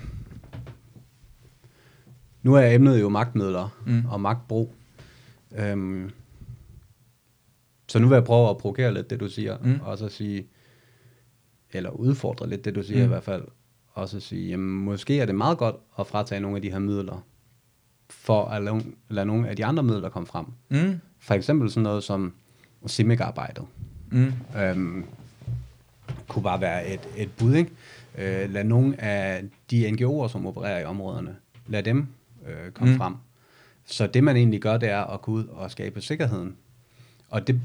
Nu er emnet jo magtmidler mm. og magtbrug. Øhm, så nu vil jeg prøve at provokere lidt det, du siger, Mm. og så sige, eller udfordre lidt det, du siger Mm. i hvert fald, og så sige, jamen måske er det meget godt at fratage nogle af de her midler, for at lade, lade nogle af de andre midler komme frem. Mm. For eksempel sådan noget som CIMIC-arbejdet. Mm. øhm, kunne bare være et, et bud, ikke? Øh, lad nogle af de NGO'er, som opererer i områderne, lad dem øh, komme Mm. mm. frem. Så det, man egentlig gør, det er at gå ud og skabe sikkerheden. Og det,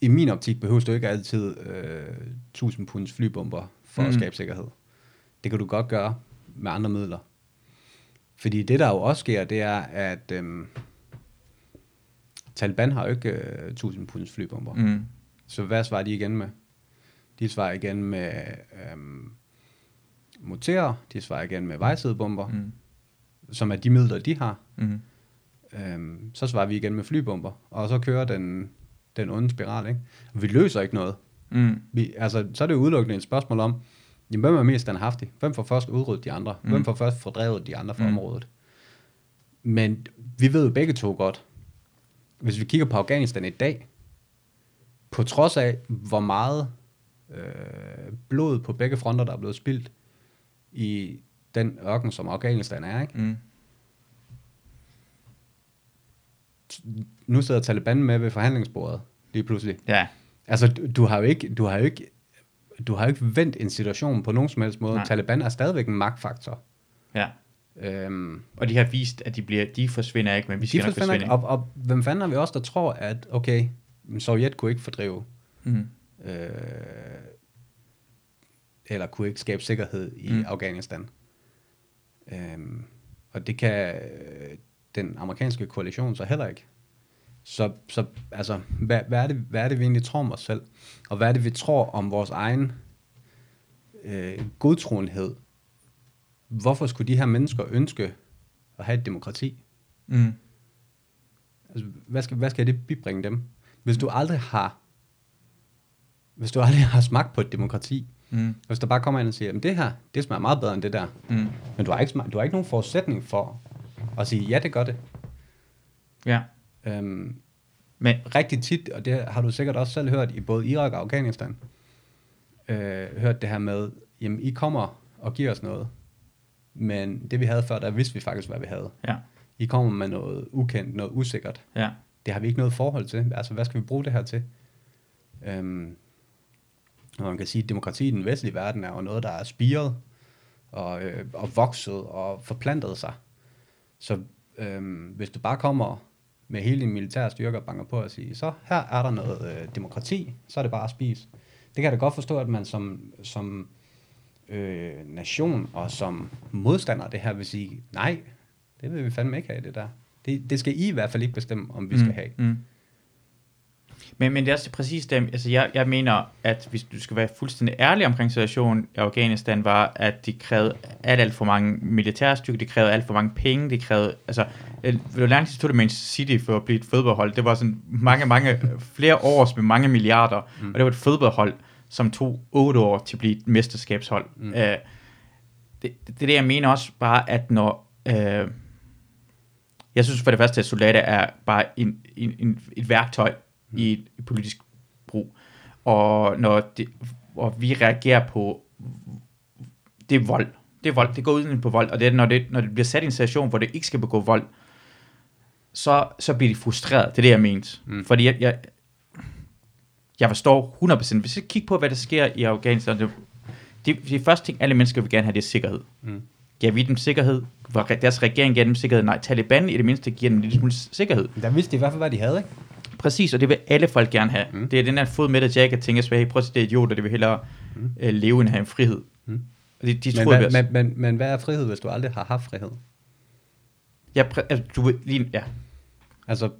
i min optik, behøver du ikke altid øh, 1000 punds flybomber for mm. at skabe sikkerhed. Det kan du godt gøre med andre midler. Fordi det, der jo også sker, det er, at øhm, Taliban har jo ikke øh, 1000 punds flybomber. Mm. Så hvad svarer de igen med? De svarer igen med øhm, motorer, de svarer igen med vejsidebomber. Mm. som er de midler, de har. Mm. Øhm, så svarer vi igen med flybomber, og så kører den, den onde spiral. Ikke? Vi løser ikke noget. Mm. Vi, altså, så er det jo udelukkende et spørgsmål om, jamen, hvem er mest standhaftig? Hvem får først udryddet de andre? Mm. Hvem får først fordrevet de andre fra mm. området? Men vi ved jo begge to godt, hvis vi kigger på Afghanistan i dag, på trods af, hvor meget øh, blod på begge fronter, der er blevet spildt i den ørken, som Afghanistan er, ikke? Mm. Nu sidder Taliban med ved forhandlingsbordet lige pludselig. Ja. Altså, du, du har jo ikke, du har jo ikke, du har jo ikke vendt en situation på nogen som helst måde. Nej. Taliban er stadigvæk en magtfaktor. Ja. Øhm, Og de har vist, at de, bliver, de forsvinder ikke, men vi de skal nok forsvinder forsvinde. ikke. Og, og hvem fanden er vi også, der tror, at okay, Sovjet kunne ikke fordrive, Mm. øh, eller kunne ikke skabe sikkerhed i Mm. Afghanistan. Øhm, og det kan den amerikanske koalition så heller ikke. Så, så altså, hvad, hvad, er det, hvad er det, vi egentlig tror om os selv? Og hvad er det, vi tror om vores egen øh, godtroenhed? Hvorfor skulle de her mennesker ønske at have et demokrati? Mm. Altså, hvad skal, hvad skal det bibringe dem? Hvis du aldrig har, hvis du aldrig har smagt på et demokrati, Mm. hvis der bare kommer ind og siger, at det her, det smager meget bedre end det der, Mm. men du har ikke, du har ikke nogen forudsætning for at sige, ja, det gør det. Ja. Øhm, Men, rigtig tit, og det har du sikkert også selv hørt i både Irak og Afghanistan, øh, hørt det her med, jamen I kommer og giver os noget, men det vi havde før, der vidste vi faktisk, hvad vi havde. ja. I kommer med noget ukendt, noget usikkert. Ja. Det har vi ikke noget forhold til. Altså, hvad skal vi bruge det her til? Øhm, og man kan sige, at demokrati i den vestlige verden er jo noget, der er spiret og, øh, og vokset og forplantet sig. Så øhm, hvis du bare kommer med hele din militære styrke og banker på og siger, så her er der noget øh, demokrati, så er det bare at spise. Det kan jeg da godt forstå, at man som, som øh, nation og som modstander af det her vil sige, nej, det vil vi fandme ikke have, det der. Det, det skal I i hvert fald ikke bestemme, om vi skal have. Mm. Men, men det er også præcis det, altså jeg, jeg mener, at hvis du skal være fuldstændig ærlig omkring situationen i Afghanistan, var, at de krævede alt, alt for mange militærstyrker, de krævede alt for mange penge, de krævede, altså, øh, hvor lang tid det Manchester City for at blive et fodboldhold? Det var sådan mange, mange, flere års med mange milliarder, mm. og det var et fodboldhold, som tog otte år til at blive et mesterskabshold. Mm. Øh, det, det, det er det, jeg mener også bare, at når... Øh, jeg synes for det første, at soldater er bare en, en, en, et værktøj mm. i et, et politisk brug. Og når det, og vi reagerer på, det er vold. Det er vold. Det går ud på vold. Og det er, når, det, når det bliver sat i en situation, hvor det ikke skal begå vold, så, så bliver de frustreret. Det er det, jeg mente. Mm. Fordi jeg, jeg, jeg forstår 100%. Hvis jeg kigger på, hvad der sker i Afghanistan, det, det, det første ting, alle mennesker vil gerne have, det er sikkerhed. Mm. Giver vi dem sikkerhed? Hvor deres regering giver dem sikkerhed? Nej, Taliban i det mindste giver dem en lille smule sikkerhed. Der vidste de i hvert fald, hvad de havde, ikke? Præcis, og det vil alle folk gerne have. Mm. Det er den der fod med, at Jack tænker sig, hey, prøv at se, det er idioter, det vil hellere mm. øh, leve end have en frihed. Mm. Og de, de Men, tror, hvad, men, men, men hvad er frihed, hvis du aldrig har haft frihed? ja, præ- altså, du vil lige, ja. Altså,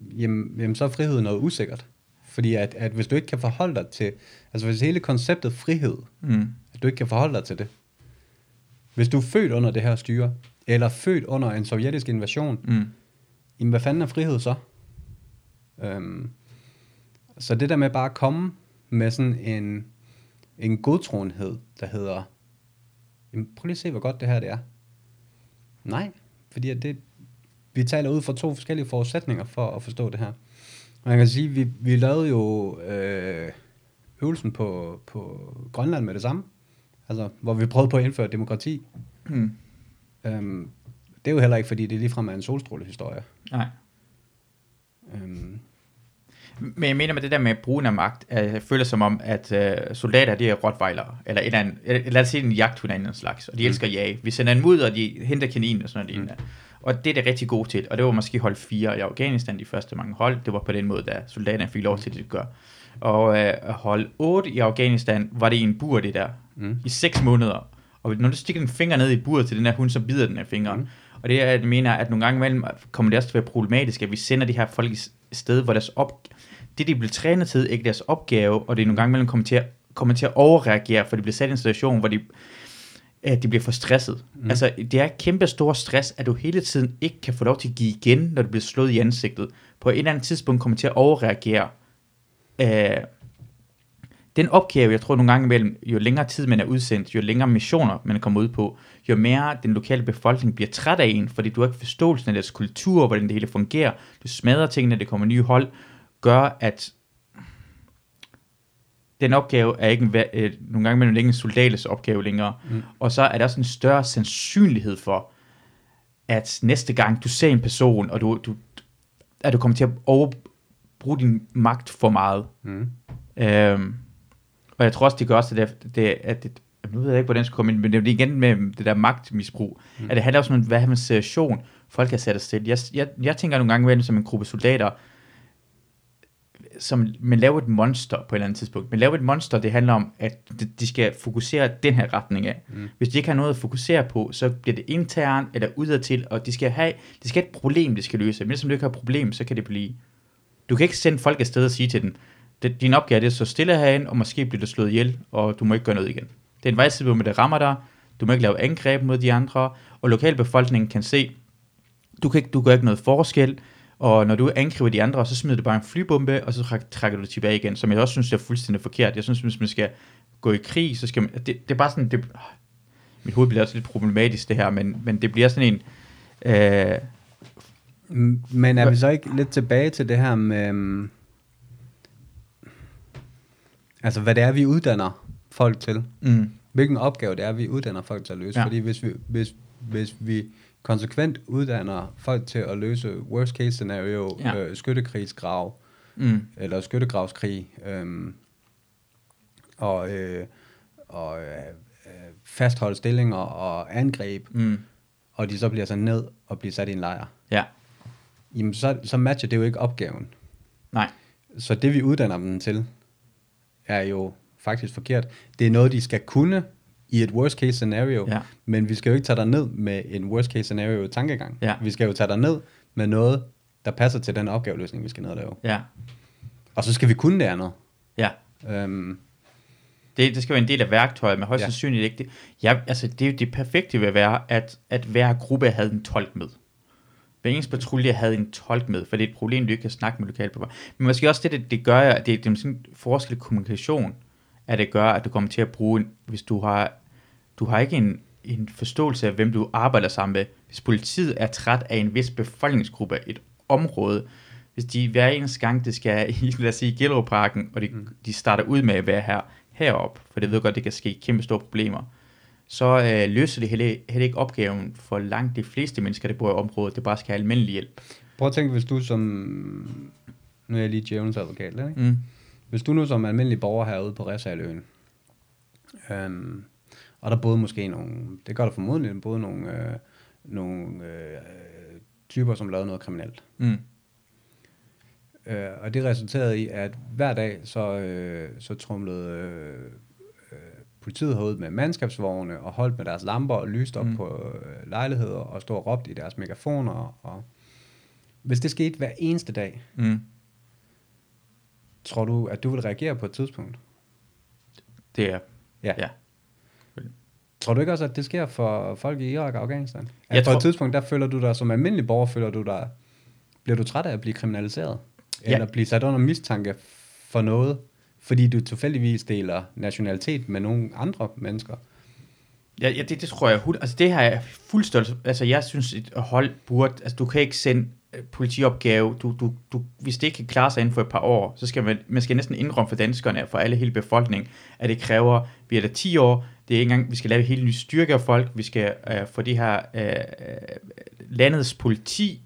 jamen, jamen så er frihed noget usikkert. Fordi at, at hvis du ikke kan forholde dig til, altså hvis hele konceptet frihed, Mm. at du ikke kan forholde dig til det. Hvis du er født under det her styre, eller født under en sovjetisk invasion, Mm. jamen hvad fanden er frihed så? Øhm, så det der med bare at komme med sådan en, en godtroenhed, der hedder, jamen prøv lige at se, hvor godt det her det er. Nej, fordi at det, vi taler ud fra to forskellige forudsætninger for at forstå det her. Og man kan sige, vi, vi lavede jo øh, øvelsen på, på Grønland med det samme. Altså, hvor vi prøvede på at indføre demokrati. Mm. Øhm, det er jo heller ikke, fordi det ligefrem er en solstrålehistorie. Nej. Øhm, Men jeg mener med det der med brugen af magt, at jeg føler som om, at øh, soldater, de er rottweilere, eller eller andet, eller lad os sige en jagthund af en slags, og de Mm. elsker at jage. Vi sender dem ud, og de henter kaninen og sådan noget. Mm. Og det er det rigtig gode til, og det var måske hold 4 i Afghanistan, de første mange hold, det var på den måde, da soldaterne fik lov til det, de gør. Og øh, hold 8 i Afghanistan, var det i en bur, det der, Mm. i 6 måneder. Og når du stikker en finger ned i buret til den her hund, så bider den af fingeren. Mm. Og det er, jeg mener, at nogle gange imellem kommer det også til at være problematisk, at vi sender de her folk et sted, hvor deres op... det, de bliver trænet til, ikke deres opgave, og det er nogle gange imellem kommer til at, kommer til at overreagere, for de bliver sat i en situation, hvor de, at de bliver for stresset. Mm. Altså, det er kæmpe stor stress, at du hele tiden ikke kan få lov til at give igen, når du bliver slået i ansigtet. På et eller andet tidspunkt kommer til at overreagere. Øh, den opgave, jeg tror nogle gange imellem, jo længere tid man er udsendt, jo længere missioner man kommer ud på, jo mere den lokale befolkning bliver træt af en, fordi du har ikke forståelsen af deres kultur, hvordan det hele fungerer, du smadrer tingene, det kommer nye hold, gør, at den opgave er ikke en, øh, nogle gange imellem ikke en soldaters opgave længere. Mm. Og så er der også en større sandsynlighed for, at næste gang du ser en person, og du, du, at du kommer til at overbruge din magt for meget. Mm. Øhm, og jeg tror også, det gør også, at det, det, at det nu ved jeg ikke, hvordan det skal komme ind, men det er igen med det der magtmisbrug, mm. at det handler også om, hvad har man situation, folk har sat os til. Jeg, jeg, jeg tænker nogle gange imellem som en gruppe soldater, som man laver et monster på et eller andet tidspunkt. Man laver et monster, det handler om, at de, de skal fokusere den her retning af. Mm. Hvis de ikke har noget at fokusere på, så bliver det internt eller udadtil, og de skal have, de skal have et problem, de skal løse. Men hvis du ikke har et problem, så kan det blive... Du kan ikke sende folk afsted og sige til dem, det, din opgave er at stå stille herinde, og måske bliver du slået ihjel, og du må ikke gøre noget igen. Det er en vejsid, hvor det rammer dig, du må ikke lave angreb mod de andre, og lokalbefolkningen kan se, du kan ikke, du gør ikke noget forskel, Og når du angriber de andre, så smider du bare en flybombe, og så træk- trækker du tilbage igen, som jeg også synes er fuldstændig forkert. Jeg synes, hvis man skal gå i krig, så skal man... Det, det er bare sådan... Det, mit hoved bliver også lidt problematisk, det her, men, men det bliver sådan en... Øh, Men er vi så ikke lidt tilbage til det her med, altså hvad det er, vi uddanner folk til? mm, Hvilken opgave det er, vi uddanner folk til at løse? Ja. Fordi hvis vi, hvis, hvis vi konsekvent uddanner folk til at løse worst case scenario, Ja. ja. øh, skyttekrigsgrav, mm, eller skyttegravskrig, øhm, og, øh, og øh, øh, fastholde stillinger og angreb, mm, og de så bliver sat ned og bliver sat i en lejr, ja, jamen så, så matcher det jo ikke opgaven. nej, Så det vi uddanner dem til, er jo faktisk forkert. Det er noget, de skal kunne i et worst case scenario, Ja. men vi skal jo ikke tage dig ned med en worst case scenario tankegang. Ja. Vi skal jo tage dig ned med noget, der passer til den opgaveløsning, vi skal ned og lave. ja, Og så skal vi kunne det andet. ja. Øhm, Det, det skal være en del af værktøjet, men højst Ja. sandsynligt ikke det. Ja, altså det, er jo det perfekte vil være, at, at hver gruppe havde en tolk med. Hver eneste patrulje havde en tolk med, for det er et problem, du ikke kan snakke med lokalbevejere. Men måske også det, det, det gør, at det, det er sådan en forskel i kommunikation, at det gør, at du kommer til at bruge, en, hvis du har, du har ikke en, en forståelse af, hvem du arbejder sammen med. Hvis politiet er træt af en vis befolkningsgruppe, et område, hvis de hver eneste gang, det skal i, lad os sige, Gellerup-parken, og de, mm. de starter ud med at være her, herop, for det ved godt, det kan ske kæmpe store problemer, så øh, løser det heller, heller ikke opgaven for langt de fleste mennesker, der bor i området, det bare skal have almindelig hjælp. prøv at tænke, hvis du som... Nu er jeg lige djævelens advokat, ikke? Mm. Hvis du nu som almindelig borger herude på Ræsaløen, øhm, og der boede måske nogle, det gør der formodentlig, der boede nogle, øh, nogle øh, typer, som lavede noget kriminelt. Mm. Øh, og det resulterede i, at hver dag så, øh, så trumlede øh, politiet herud med mandskabsvogne og holdt med deres lamper og lyste op Mm. på øh, lejligheder og stod og råbte i deres megafoner. Og hvis det skete hver eneste dag, Mm. tror du, at du vil reagere på et tidspunkt? Det er, Ja. ja. Tror du ikke også, at det sker for folk i Irak og Afghanistan? At Jeg på tror- et tidspunkt, der føler du dig som almindelig borger, føler du dig, bliver du træt af at blive kriminaliseret? Ja. Eller blive sat under mistanke for noget, fordi du tilfældigvis deler nationalitet med nogle andre mennesker? Ja, ja det, det tror jeg. Altså det har jeg fuldstændig... Altså jeg synes, et hold burde... Altså du kan ikke sende øh, politiopgave. Du, du, du, hvis det ikke kan klare sig inden for et par år, så skal man, man skal næsten indrømme for danskerne, for alle hele befolkningen, at det kræver, vi er der 10 år, det er ikke engang, vi skal lave helt nye styrke af folk, vi skal øh, få det her øh, øh landets politi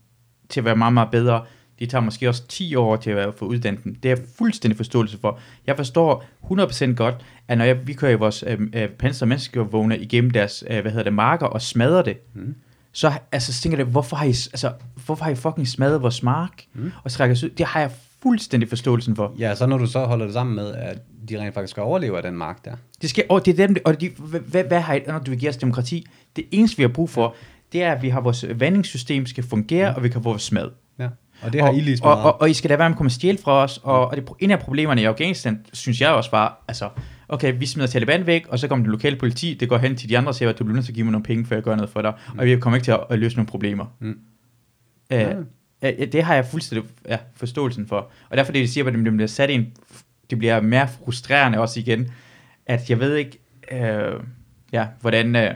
til at være meget, meget bedre. Det tager måske også 10 år til at få uddannet dem. Det er jeg fuldstændig forståelse for. Jeg forstår 100% godt, at når jeg, vi kører i vores øh, øh, panser menneskevogne igennem deres øh, hvad hedder det, marker og smadrer det, Mm. så, altså, så tænker jeg, hvorfor har I, altså, hvorfor har I fucking smadret vores mark Mm. og trækker ud? Det har jeg fuldstændig forståelsen for. Ja, så når du så holder det sammen med, at de rent faktisk skal overleve af den mark der. Det skal, og det er dem, og de, hvad, hvad, har I, når du vil give os demokrati? Det eneste, vi har brug for, det er, at vi har vores vandingssystem skal fungere, og vi kan få vores mad. Og det har og, I lige og, og, og, I skal da være med at komme stjæle fra os, og, og det, en af problemerne i Afghanistan, synes jeg også var, altså, okay, vi smider Taliban væk, og så kommer det lokale politi, det går hen til de andre og siger, at du bliver nødt til at give mig nogle penge, før jeg gør noget for dig, mm. og vi kommer ikke til at, løse nogle problemer. Mm. Øh, Ja. ja, det har jeg fuldstændig ja, forståelsen for. Og derfor det, de siger, at det bliver sat i en, det bliver mere frustrerende også igen, at jeg ved ikke, øh, ja, hvordan, øh,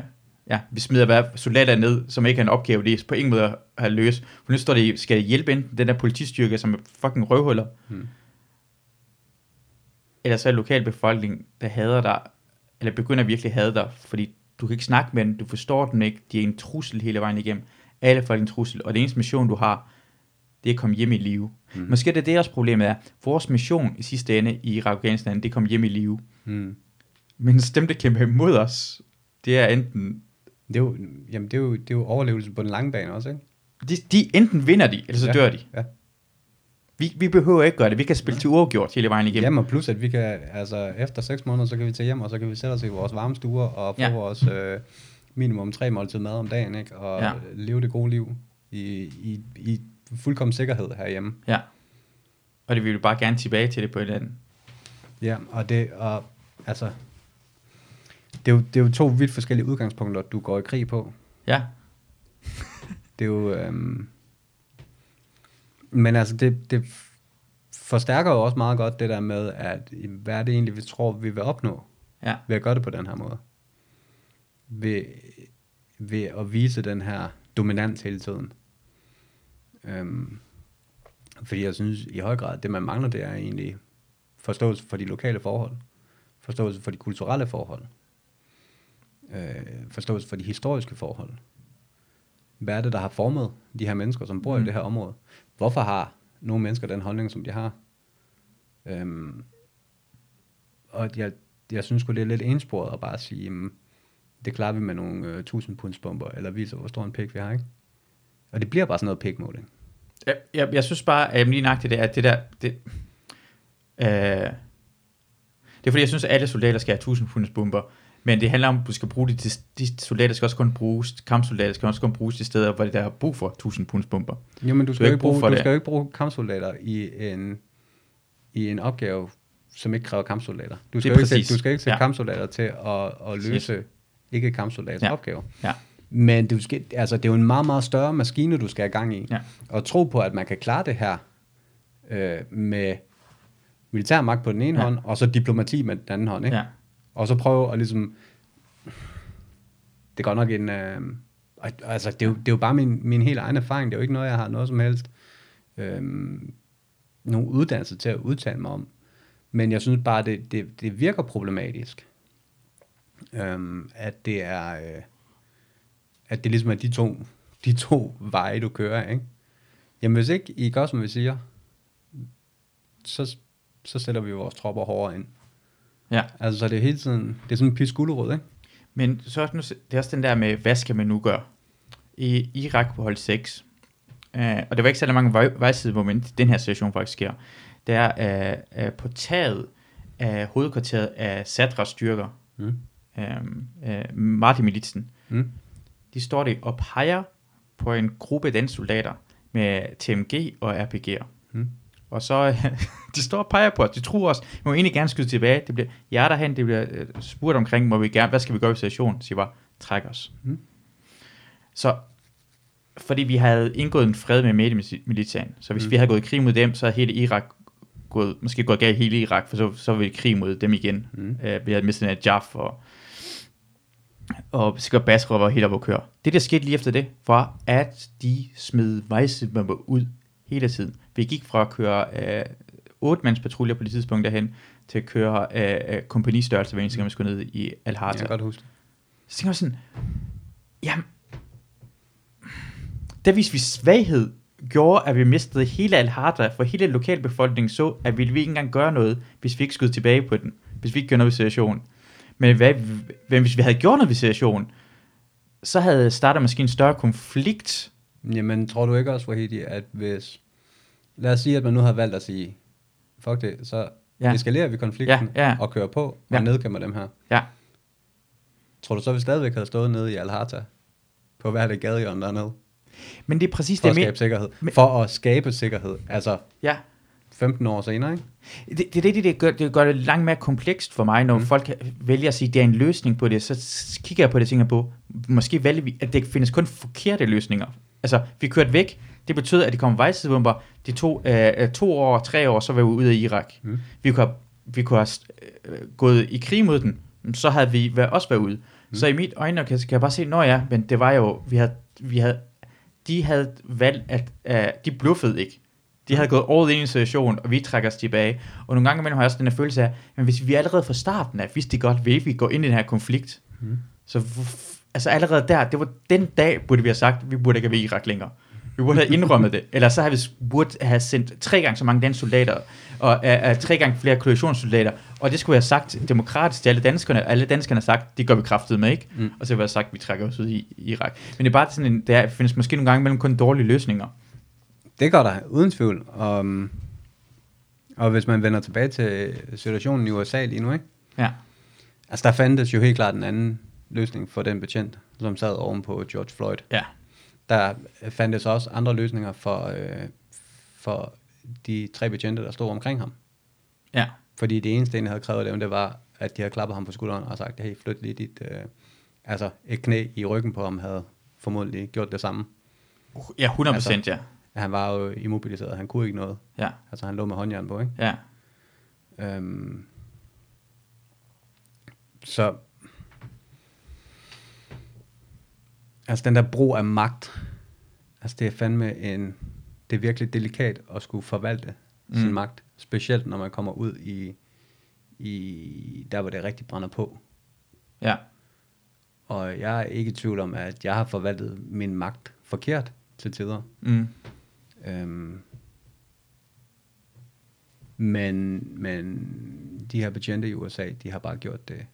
ja, vi smider hvad, soldater ned, som ikke har en opgave, de på ingen måde har løst. For nu står det, skal hjælpe enten den der politistyrke, som er fucking røvhuller, Mm. eller så er lokalbefolkningen, der hader dig, eller begynder virkelig at hade dig, fordi du kan ikke snakke med dem, du forstår dem ikke, de er en trussel hele vejen igennem. Alle folk er en trussel, og det eneste mission, du har, det er at komme hjem i live. Mm. Måske er det det også problemet er. Vores mission i sidste ende i Irak Afghanistan, det er at komme hjem i live. Mm. Men dem, der kæmper imod os, det er enten... Det er jo, jamen, det er jo, det er jo overlevelse på den lange bane også, ikke? De, de enten vinder de, eller så Ja. dør de. Ja. Vi, vi behøver ikke gøre det. Vi kan spille til uafgjort hele vejen igennem. Jamen, og plus at vi kan, altså efter seks måneder, så kan vi tage hjem, og så kan vi sætte os i vores varme stuer og få Ja. ja. vores øh, minimum tre måltid mad om dagen, ikke? Og Ja. ja. leve det gode liv i, i, i fuldkommen sikkerhed herhjemme. Ja. Og det vil vi bare gerne tilbage til det på et eller andet. Ja, og det, og altså, det er, jo, det er jo to vidt forskellige udgangspunkter, du går i krig på. Ja. Det er jo, øhm, Men altså, det, det forstærker jo også meget godt det der med, at hvad er det egentlig, vi tror, vi vil opnå Ja. ved at gøre det på den her måde. Ved, ved at vise den her dominans hele tiden. Øhm, fordi jeg synes i høj grad, det man mangler, det er egentlig forståelse for de lokale forhold. Forståelse for de kulturelle forhold. Øh, forståelse for de historiske forhold. Hvad er det, der har formet de her mennesker, som bor mm. i det her område? Hvorfor har nogle mennesker den holdning, som de har? Øhm, og jeg, jeg synes sgu, det er lidt ensporet at bare sige, jamen, det klarer vi med nogle øh, 1000 pundsbomber, eller viser, hvor stor en pik vi har, ikke? Og det bliver bare sådan noget pikmåling. Jeg, jeg, jeg synes bare, at lige nøjagtigt det, at det der, det, øh, det er fordi, jeg synes, at alle soldater skal have 1000 punds bomber, men det handler om, at du skal bruge de, til, de soldater skal også kun bruges, kampsoldater skal også kun bruges de steder, hvor der er brug for 1000 punds bomber. Jo, men du skal, jo ikke ikke brug bruge, for du det. skal jo ikke bruge kampsoldater i en, i en opgave, som ikke kræver kampsoldater. Du skal, jo ikke, sætte- du skal ikke sætte Ja. kampsoldater til at, at løse ikke kampsoldaters Ja. ja. opgave. Ja, Men du skal, altså, det er jo en meget, meget større maskine, du skal have gang i. Ja. Og tro på, at man kan klare det her øh, med militær magt på den ene ja. hånd, og så diplomati med den anden hånd. Ikke? ja, og så prøve at ligesom... Det er godt nok en... Øh, altså, det er, jo, det er jo bare min, min helt egen erfaring. Det er jo ikke noget, jeg har noget som helst... Øh, nogen uddannelse til at udtale mig om. Men jeg synes bare, det, det, det virker problematisk. Øhm, at det er... Øh, at det ligesom er de to, de to veje, du kører, ikke? Jamen, hvis ikke I gør, som vi siger, så, så sætter vi vores tropper hårdere ind ja. Altså, så det er hele tiden, det er sådan en piskullerod, ikke? Men så er det, nu, det er også den der med, hvad skal man nu gøre? I Irak på hold 6, uh, og det var ikke særlig mange vej, vejsidemoment, i den her situation faktisk sker, det er uh, på taget af hovedkvarteret af Sadras styrker, Mm. um, uh, Marti-militsen, Mm. de står der og peger på en gruppe danske soldater med TMG og RPG'er. Mm. Og så, de står og peger på os, de tror os, vi må egentlig gerne skyde tilbage, det bliver jer derhen, det bliver øh, spurgt omkring, må vi gerne, hvad skal vi gøre i situationen? Så siger bare, træk os. Mm. Så, fordi vi havde indgået en fred med Medi-militæren, så hvis Mm. vi havde gået i krig mod dem, så havde hele Irak gået, måske gået galt hele Irak, for så, så var vi i krig mod dem igen. Mm. Øh, vi havde mistet Najaf og, og sikkert Basra var helt oppe at køre. Det, der skete lige efter det, var, at de smed vejsibomber ud hele tiden. Vi gik fra at køre øh, 8 patruljer på det tidspunkt derhen, til at køre øh, øh, kompanistørrelse, hver eneste gang vi skulle ned i Jeg Al-Harta. kan godt huske det. Så tænker jeg sådan, jamen, der viste vi svaghed, gjorde, at vi mistede hele Al-Harta, for hele lokalbefolkningen så, at vi ville ikke engang gøre noget, hvis vi ikke skød tilbage på den, hvis vi ikke gjorde noget ved situationen. Men hvad, hvad, hvis vi havde gjort noget ved situationen, så havde startet måske en større konflikt. Jamen, tror du ikke også, Wahidi, at hvis... Lad os sige, at man nu har valgt at sige, fuck det, så Ja. eskalerer vi konflikten Ja, ja. og kører på og Ja. nedkæmper dem her. Ja, Tror du så, at vi stadigvæk havde stået nede i Al-Harta på hver det gadehjørne dernede? men det er præcis For det, at skabe sikkerhed. men- For at skabe sikkerhed. Altså Ja, 15 år senere, ikke? Det, det, det, det, gør, det gør det langt mere komplekst for mig, når mm. Folk vælger at sige, at det er en løsning på det, så kigger jeg på det og tænker på, måske vælger vi, at det findes kun forkerte løsninger. Altså, vi kørte væk, det betød, at det kom vejsidebomber, det tog øh, to år, tre år, så var vi ude af Irak. Mm. Mm. Vi kunne have, vi kunne have øh, gået i krig mod den, så havde vi været, også været ude. Mm. Så i mit øjne kan, kan jeg bare se, nå ja, men det var jo, vi havde, vi havde, de havde valgt, at uh, de bluffede ikke. De havde gået all in i en situation, og vi trækker os tilbage. Og nogle gange imellem har jeg også den her følelse af, men hvis vi allerede fra starten af vidste godt, vil vi gå ind i den her konflikt, Mm. så altså allerede der, det var den dag, burde vi have sagt, vi burde ikke have været i Irak længere. Vi burde have indrømmet det. Eller så har vi burde have sendt tre gange så mange danske soldater, og uh, uh, tre gange flere koalitionssoldater. Og det skulle vi have sagt demokratisk til alle danskerne. Alle danskerne har sagt, det gør vi kraftet med, ikke? Mm. Og så har have sagt, vi trækker os ud i, Irak. Men det er bare sådan en, der findes måske nogle gange mellem kun dårlige løsninger. Det gør der, uden tvivl. Um, og hvis man vender tilbage til situationen i USA lige nu, ikke? Ja. Altså, der fandtes jo helt klart en anden løsning for den betjent, som sad oven på George Floyd. Ja. Der fandtes også andre løsninger for, øh, for de tre betjente, der stod omkring ham. Ja. Fordi det eneste, egentlig havde krævet dem, det var, at de havde klappet ham på skulderen og sagt, hey, flyt lige dit... Øh, altså, et knæ i ryggen på ham havde formodentlig gjort det samme. Ja, 100 procent, Altså, ja. han var jo immobiliseret, han kunne ikke noget. Ja, Altså han lå med håndjern på, ikke? ja, Øhm, så altså den der brug af magt, altså det er fandme en, det er virkelig delikat at skulle forvalte mm. sin magt, specielt når man kommer ud i, i der hvor det rigtig brænder på. ja, Og jeg er ikke i tvivl om, at jeg har forvaltet min magt forkert til tider. mm, Øhm, men, men de her betjente i USA, de har bare gjort det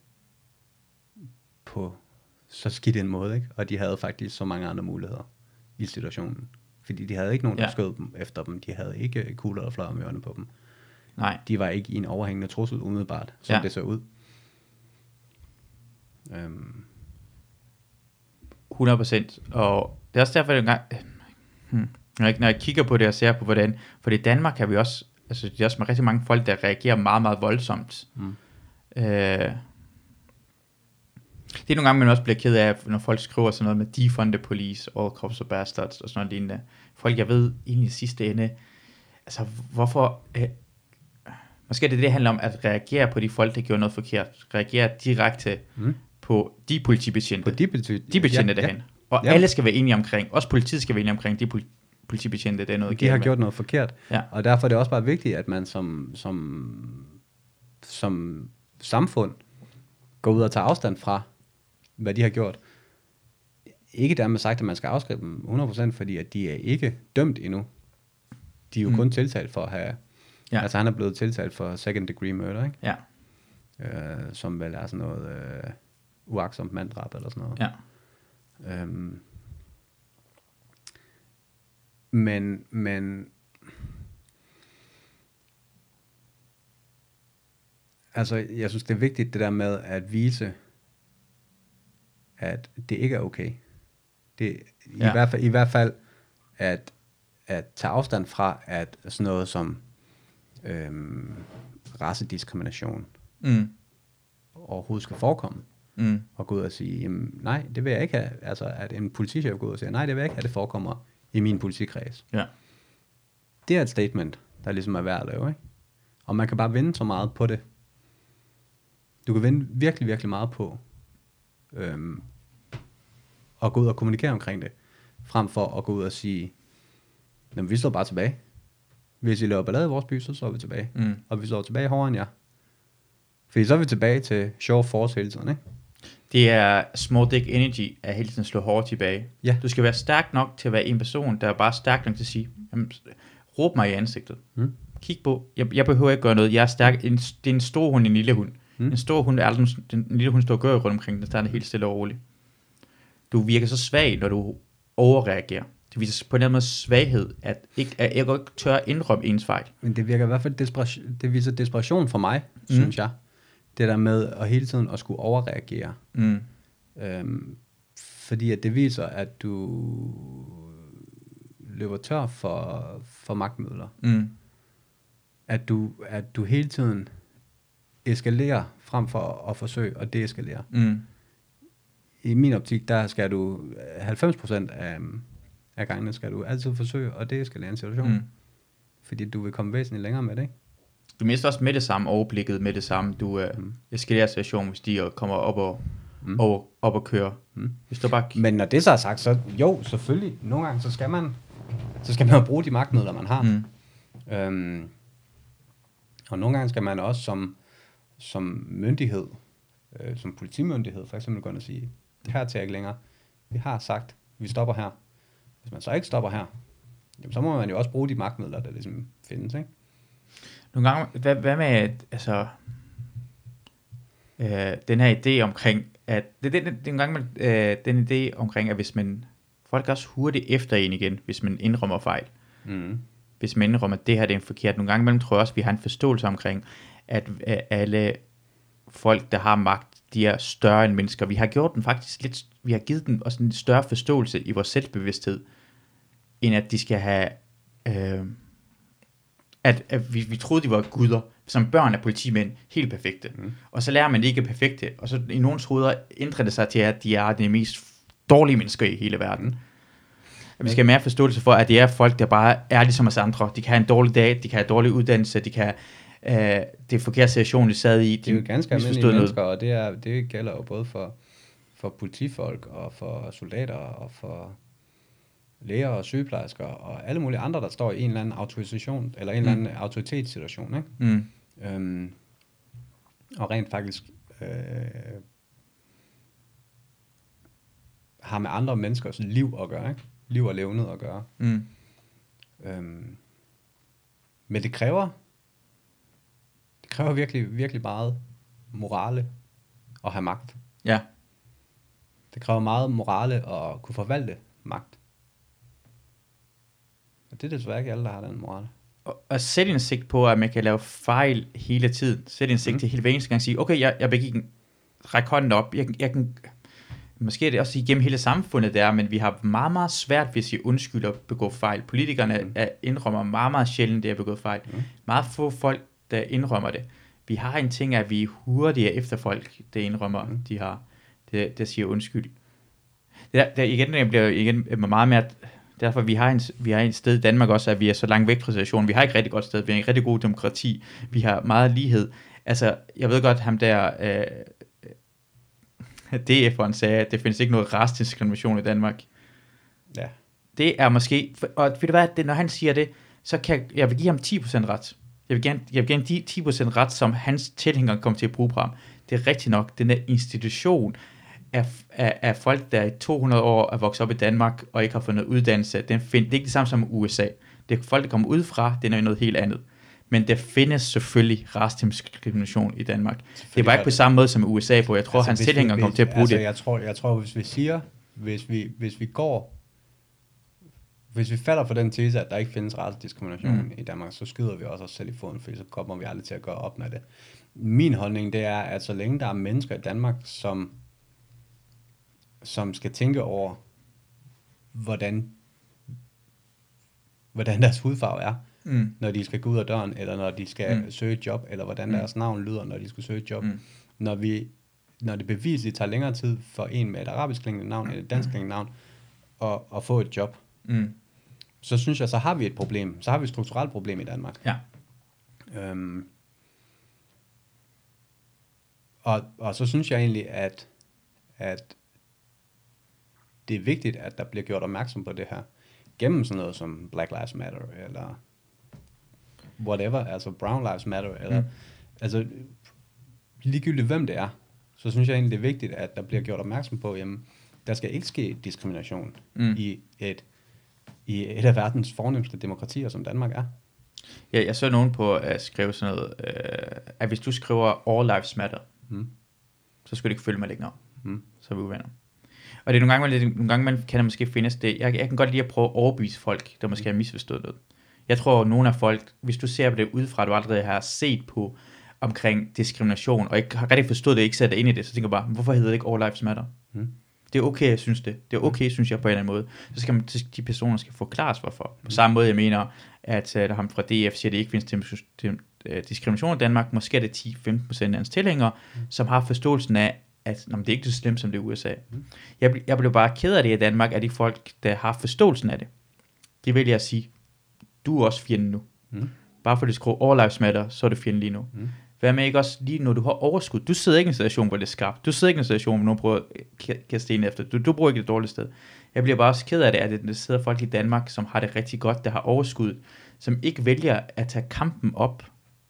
på så skidt en måde, ikke? Og de havde faktisk så mange andre muligheder i situationen. Fordi de havde ikke nogen, der Ja. skød dem efter dem. De havde ikke kugler og fløj om ørerne på dem. nej, De var ikke i en overhængende trussel umiddelbart, som Ja. det så ud. Øhm, 100 procent. Og det er også derfor, at jeg, hmm, når, jeg, når jeg kigger på det og ser på, hvordan, for i Danmark har vi også, altså det er også rigtig mange folk, der reagerer meget, meget voldsomt. Mm. Øh, det er nogle gange, man også bliver ked af, når folk skriver sådan noget med defund the police, all cops are bastards og sådan noget lignende. Folk, jeg ved egentlig i sidste ende, altså hvorfor, øh, måske det det, handler om, at reagere på de folk, der gjorde noget forkert. Reagere direkte Mm. på de politibetjente. på de, bety- de betjente ja, derhen. Og Ja. alle skal være enige omkring, også politiet skal være enige omkring, de pol- politibetjente, det er noget de har med. gjort noget forkert. Ja. Og derfor er det også bare vigtigt, at man som, som, som samfund går ud og tager afstand fra, hvad de har gjort. Ikke dermed sagt, at man skal afskrive dem 100%, fordi at de er ikke dømt endnu. De er jo Mm. kun tiltalt for at have... Ja. Altså han er blevet tiltalt for second degree murder, ikke? Ja, Øh, som vel er sådan noget øh, uaksomt manddrab eller sådan noget. ja, Øhm, men, men altså, jeg synes, det er vigtigt det der med at vise, at det ikke er okay. Det, i, Ja. hvert fald, I hvert fald at, at tage afstand fra, at sådan noget som øhm, racediskrimination mm, overhovedet skal forekomme mm, og gå ud og sige, jamen, nej, det vil jeg ikke have. Altså, at en politichef går ud og siger, nej, det vil jeg ikke have, det forekommer i min politikreds. ja, Det er et statement, der ligesom er værd at lave, ikke? Og man kan bare vinde så meget på det. Du kan vinde virkelig, virkelig meget på øhm, at gå ud og kommunikere omkring det, frem for at gå ud og sige, jamen, vi står bare tilbage. Hvis I laver ballade i vores by, så står vi tilbage. mm. Og vi står tilbage hårdere end jer. Fordi så er vi tilbage til show force hele tiden, ikke? Det er small dick energy, at hele tiden slå hårdt tilbage. Ja. Du skal være stærk nok til at være en person, der er bare stærk nok til at sige, jamen, råb mig i ansigtet. Mm. Kig på, jeg, jeg behøver ikke gøre noget, jeg er stærk. En, det er en stor hund, en lille hund. Mm. En stor hund er aldrig, den en lille hund står og gør rundt omkring, den starter helt stille og roligt. Du virker så svag, når du overreagerer. Det viser på en eller anden måde svaghed, at, ikke, at jeg godt ikke tør at indrømme ens fejl. Men det virker i hvert fald desperation, det viser desperation for mig, mm. synes jeg. Det der med at hele tiden at skulle overreagere. Mm. Øhm, fordi at det viser, at du løber tør for, for magtmidler. Mm. At du, at du hele tiden eskalerer frem for at forsøge at deeskalere. Mm. I min optik, der skal du 90% af, af gangene skal du altid forsøge at deeskalere en situation. Mm. Fordi du vil komme væsentligt længere med det, ikke? Du mister også med det samme overblikket, med det samme. Du uh, Mm. eskalerer situationen, hvis de kommer op og, mm. Over, op og kører. Mm. Hvis du bare... Men når det så er sagt, så jo, selvfølgelig. Nogle gange, så skal man, så skal man bruge de magtmidler, man har. Mm. Øhm, og nogle gange skal man også som, som myndighed, øh, som politimyndighed for eksempel gå ind og sige, her til ikke længere. Vi har sagt, vi stopper her. Hvis man så ikke stopper her, jamen, så må man jo også bruge de magtmidler, der ligesom findes. Ikke? Nogle gange, hvad, hvad med, at, altså, øh, den her idé omkring, at, det, det, det, det er en gang med, øh, den idé omkring, at hvis man, folk også hurtigt efter en igen, hvis man indrømmer fejl. Mm. Hvis man indrømmer, at det her det er en forkert. Nogle gange imellem tror jeg også, at vi har en forståelse omkring, at alle folk, der har magt, de er større end mennesker. Vi har gjort den faktisk lidt, vi har givet dem også en større forståelse i vores selvbevidsthed, end at de skal have, øh, at, at vi, vi troede, de var guder. Som børn er politimænd helt perfekte. Mm. Og så lærer man, de ikke er perfekte. Og så i nogens hoveder ændrer det sig til, at de er de mest dårlige mennesker i hele verden. At vi skal have mere forståelse for, at det er folk, der bare er ligesom os andre. De kan have en dårlig dag, de kan have dårlig uddannelse, de kan øh, det er forkerte situation, de sad i. De Det er jo ganske almindelige misforstod noget. mennesker, og det, er, det gælder jo både for, for politifolk, og for soldater, og for læger og sygeplejersker, og alle mulige andre, der står i en eller anden autorisation, eller en eller anden autoritetssituation, ikke? Mm. Øhm, og rent faktisk øh, har med andre menneskers liv at gøre, ikke? Liv og levnet at gøre. Mm. Øhm, men det kræver, kræver virkelig, virkelig meget morale at have magt. Ja. Det kræver meget morale at kunne forvalte magt. Og det er desværre ikke alle, der har den morale. Og, og sæt indsigt på, at man kan lave fejl hele tiden. Sæt indsigt mm. til hele hver eneste gang. Sige, okay, jeg, jeg begik en, ræk hånden op. Jeg, jeg kan, måske er det også igennem hele samfundet der, men vi har meget, meget svært ved at sige undskyld og begå fejl. Politikerne mm. er, indrømmer meget, meget sjældent, det at begå fejl. Mm. Meget få folk, der indrømmer det. Vi har en ting, at vi er hurtigere efter folk, der indrømmer, mm. de har, der, der siger undskyld. Det der, der igen, det bliver igen meget mere derfor vi har, en, vi har et sted i Danmark også, at vi er så langt væk fra situationen. Vi har ikke rigtig godt sted, vi har en rigtig god demokrati, vi har meget lighed. Altså, jeg ved godt, ham der, øh, DF'eren sagde, at det findes ikke noget rastdiskrimination i Danmark. Ja. Det er måske, og ved du hvad, det, når han siger det, så kan jeg, jeg vil give ham 10% ret. Jeg vil gerne, jeg vil gerne give 10% ret, som hans tilhængere kommer til at bruge på ham. Det er rigtigt nok, den der institution, af, af, af folk, der i 200 år er vokset op i Danmark, og ikke har fundet uddannelse, den find, det er ikke det samme som USA. Det er folk, der kommer udefra, det er noget helt andet. Men der findes selvfølgelig rastdiskrimination i Danmark. Det er bare ikke på samme måde som i USA, hvor jeg tror, altså, hans tilhængere kommer til at bruge altså, det. Jeg tror, jeg tror, hvis vi siger, hvis vi, hvis vi går, hvis vi falder for den tese, at der ikke findes rastdiskrimination mm. i Danmark, så skyder vi også os selv i foden, for så kommer vi aldrig til at gøre op med det. Min holdning, det er, at så længe der er mennesker i Danmark, som som skal tænke over, hvordan, hvordan deres hudfarve er, Mm. når de skal gå ud af døren, eller når de skal Mm. søge et job, eller hvordan Mm. deres navn lyder, når de skal søge et job. Mm. Når, vi, når det beviseligt tager længere tid for en med et arabisk klingende navn, eller et dansk klingende navn, at, at få et job, Mm. Så synes jeg, så har vi et problem. Så har vi et strukturelt problem i Danmark. Ja. Øhm, og, og så synes jeg egentlig, at, at det er vigtigt, at der bliver gjort opmærksom på det her, gennem sådan noget som Black Lives Matter, eller whatever, altså Brown Lives Matter, eller Mm. altså ligegyldigt hvem det er, så synes jeg egentlig, det er vigtigt, at der bliver gjort opmærksom på, jamen, der skal ikke ske diskrimination Mm. i et i et af verdens fornemmeste demokratier, som Danmark er. Ja, jeg så nogen på at skrive sådan noget, øh, at hvis du skriver All Lives Matter, Mm. så skal du ikke følge mig længere. Mm. Så er vi uvenner. Og det er nogle gange, man, nogle gange man kan der måske findes det. Jeg, jeg kan godt lide at prøve at overbevise folk, der måske har misforstået noget. Jeg tror, at nogle af folk, hvis du ser på det udefra, du allerede har set på omkring diskrimination, og ikke har rigtig forstået det, ikke sat ind i det, så tænker jeg bare, hvorfor hedder det ikke All Lives Matter? Mm. Det er okay, jeg synes det. Det er okay, synes jeg på en eller anden måde. Så skal man, de personer skal forklares, hvorfor. På samme måde, jeg mener, at uh, der ham fra DF siger, at det ikke findes dim- øh, diskrimination i Danmark. Måske er det 10-15% af hans tilhængere, som har forståelsen af, at nå, det er ikke så slemt, som det er i USA. Jeg, bl- jeg blev bare ked af det i Danmark, at de folk, der har forståelsen af det, de vælger at sige, du er også fjenden nu. Mm. Bare fordi du skriver All Lives Matter, så er du fjenden lige nu. Mm. Hvad med ikke også lige når du har overskud? Du sidder ikke i en situation, hvor det er skarpt. Du sidder ikke i en situation, hvor nogen prøver at ka- kaste en efter. Du, du bruger ikke det dårlige sted. Jeg bliver bare også ked af det, at der sidder folk i Danmark, som har det rigtig godt, der har overskud, som ikke vælger at tage kampen op.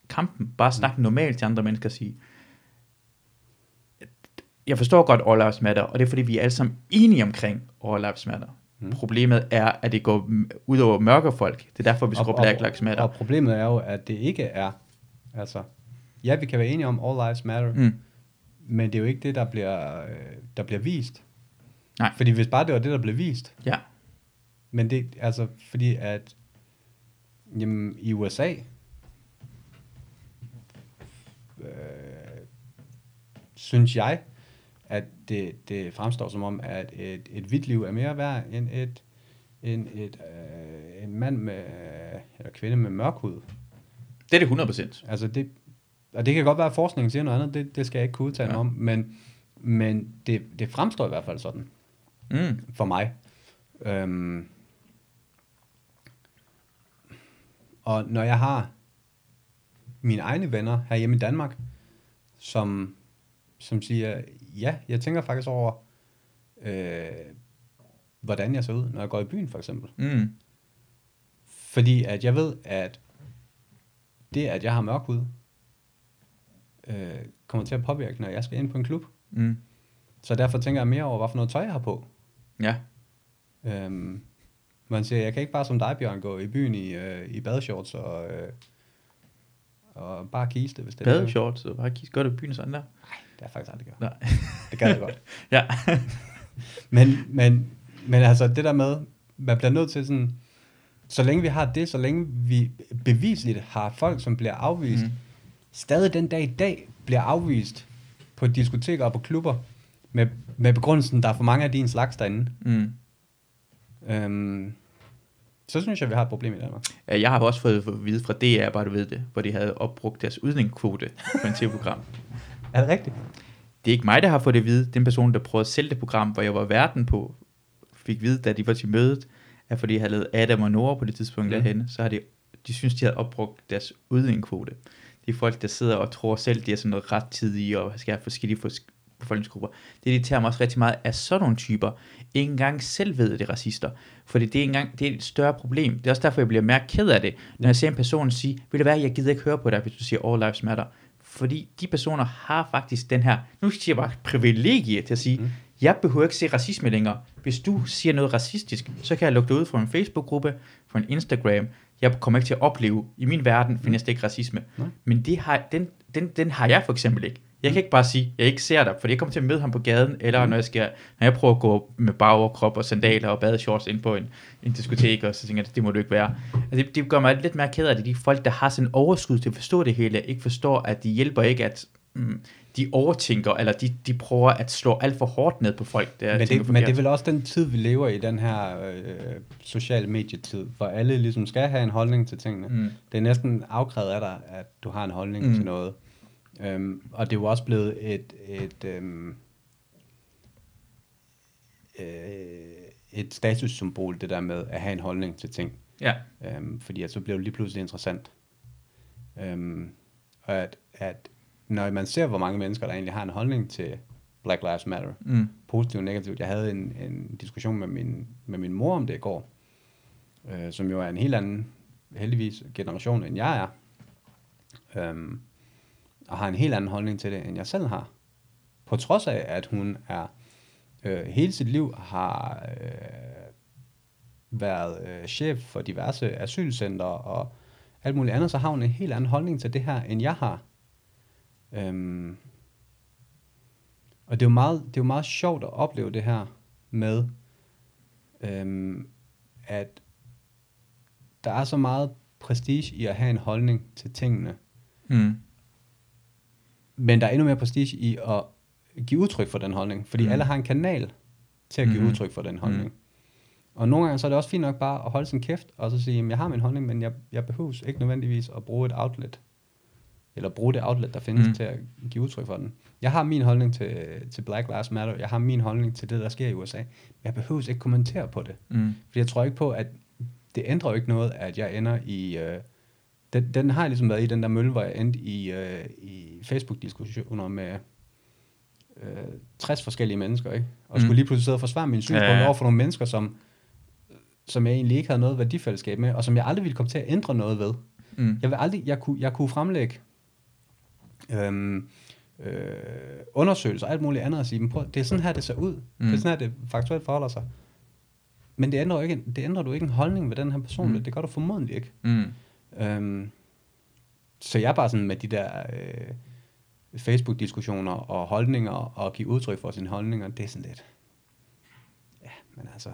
Kampen. Bare snakke normalt til andre mennesker og sige, jeg forstår godt All Lives Matter, og det er fordi, vi er alle sammen enige omkring All Lives Matter. Mm. Problemet er, at det går ud over mørke folk. Det er derfor, vi skriver Black Lives Matter. Og problemet er jo, at det ikke er, altså, ja, vi kan være enige om All Lives Matter, Mm. men det er jo ikke det, der bliver, øh, der bliver vist. Nej. Fordi hvis bare det var det, der blev vist, Ja. men det, altså, fordi at, jamen, i USA, øh, synes jeg, at det, det fremstår som om, at et, et hvidt liv er mere værd end et, end et, øh, en mand med, eller kvinde med mørk hud. Det er det 100%. Altså det, og det kan godt være, at forskningen siger noget andet, det, det skal jeg ikke kunne udtale ja. om, men, men det, det fremstår i hvert fald sådan. Mm. For mig. Øhm, og når jeg har mine egne venner her hjemme i Danmark, som, som siger, ja, jeg tænker faktisk over, øh, hvordan jeg ser ud, når jeg går i byen for eksempel. Mm. Fordi at jeg ved, at det, at jeg har mørk hud, øh, kommer til at påvirke, når jeg skal ind på en klub. Mm. Så derfor tænker jeg mere over, hvad for noget tøj jeg har på. Ja. Øhm, man siger, jeg kan ikke bare som dig, Bjørn, gå i byen i, øh, i badeshorts og, øh, og bare kiste, hvis det er det. Badeshorts, så bare kigge godt i byen sådan der. Det har jeg faktisk aldrig gjort. Nej. Det kan jeg godt. ja. Men, men, men altså det der med, man bliver nødt til sådan, så længe vi har det, så længe vi bevisligt har folk, som bliver afvist, Mm. Stadig den dag i dag bliver afvist på diskoteker og på klubber, med, med begrundelsen, der er for mange af din slags derinde. Mm. Øhm, så synes jeg, vi har et problem i Danmark. Jeg har også fået at vide fra DR, bare du ved det, hvor de havde opbrugt deres udlændingskvote på en tv-program. Er det rigtigt? Det er ikke mig, der har fået det at vide. Den person, der prøvede at sælge det program, hvor jeg var verden på, fik vide, da de var til mødet, at fordi jeg havde lavet Adam og Nora på det tidspunkt mm. Derhen, så har de, de synes, de havde opbrugt deres udlændingskvote. Er folk, der sidder og tror selv, de er sådan noget ret tidige og skal have forskellige fors- befolkningsgrupper. Det irriterer mig også rigtig meget, at sådan nogle typer ikke engang selv ved, at det er racister. Fordi det er, engang, det er et større problem. Det er også derfor, jeg bliver mere ked af det, når jeg ser en person sige, vil det være, jeg gider ikke høre på dig, hvis du siger All Lives Matter. Fordi de personer har faktisk den her, nu siger jeg bare privilegie til at sige, mm. jeg behøver ikke se racisme længere. Hvis du siger noget racistisk, så kan jeg lukke dig ud fra en Facebook-gruppe, fra en Instagram. Jeg kommer ikke til at opleve, i min verden findes det ikke racisme. Nej. Men det har, den, den, den har jeg for eksempel ikke. Jeg kan ikke bare sige, jeg ikke ser dig, for jeg kommer til at møde ham på gaden, eller mm. når, jeg skal, når jeg prøver at gå med bare overkrop og sandaler og badeshorts ind på en, en diskotek, og så tænker jeg, det må du ikke være. Altså, det, det gør mig lidt mere ked af det, de folk, der har sådan overskud til at forstå det hele, ikke forstår, at de hjælper ikke, at mm, de overtænker, eller de, de prøver at slå alt for hårdt ned på folk, der Men det, men det er vel også den tid, vi lever i, den her øh, sociale medietid, hvor alle ligesom skal have en holdning til tingene. Mm. Det er næsten afkrævet af dig, at du har en holdning Mm. til noget. Øhm, og det er jo også blevet et, et, øhm, øh, et statussymbol, det der med at have en holdning til ting. Ja, Øhm, fordi at så bliver det lige pludselig interessant. Øhm, og at, at når man ser, hvor mange mennesker, der egentlig har en holdning til Black Lives Matter, mm. positivt og negativt. Jeg havde en, en diskussion med min, med min mor om det i går, øh, som jo er en helt anden, heldigvis, generation, end jeg er. Øhm, og har en helt anden holdning til det, end jeg selv har. På trods af, at hun er øh, hele sit liv har øh, været øh, chef for diverse asylcenter og alt muligt andet, så har hun en helt anden holdning til det her, end jeg har. Øhm, og det er, jo meget, det er jo meget sjovt at opleve det her med, øhm, at der er så meget prestige i at have en holdning til tingene, Mm. men der er endnu mere prestige i at give udtryk for den holdning, fordi Mm. alle har en kanal til at give mm. udtryk for den holdning. Mm. Og nogle gange så er det også fint nok bare at holde sin kæft, og så sige, at jeg har min holdning, men jeg, jeg behøves ikke nødvendigvis at bruge et outlet, eller bruge det outlet, der findes Mm. til at give udtryk for den. Jeg har min holdning til, til Black Lives Matter, jeg har min holdning til det, der sker i USA. Jeg behøves ikke kommentere på det. Mm. Fordi jeg tror ikke på, at det ændrer jo ikke noget, at jeg ender i... Øh, den, den har jeg ligesom været i, den der mølle, hvor jeg endte i, øh, i Facebook-diskussioner med øh, 60 forskellige mennesker, ikke? Og Mm. skulle lige pludselig sidde og forsvare mine synspunkter ja. ja. over for nogle mennesker, som, som jeg egentlig ikke havde noget værdifællesskab med, og som jeg aldrig ville komme til at ændre noget ved. Mm. Jeg vil aldrig, jeg kunne, jeg kunne fremlægge øhm, øh, undersøgelser og alt muligt andet og sige, "Men prøv, det er sådan her, det ser ud. Mm. Mm. Det er sådan her, det faktuelt forholder sig. Men det ændrer, jo ikke, det ændrer du ikke en holdning ved den her person. Mm. Mm. Det gør du formodentlig ikke. Mm. Øhm, så jeg er bare sådan med de der øh, Facebook-diskussioner og holdninger og give udtryk for sine holdninger, det er sådan lidt... Ja, men altså...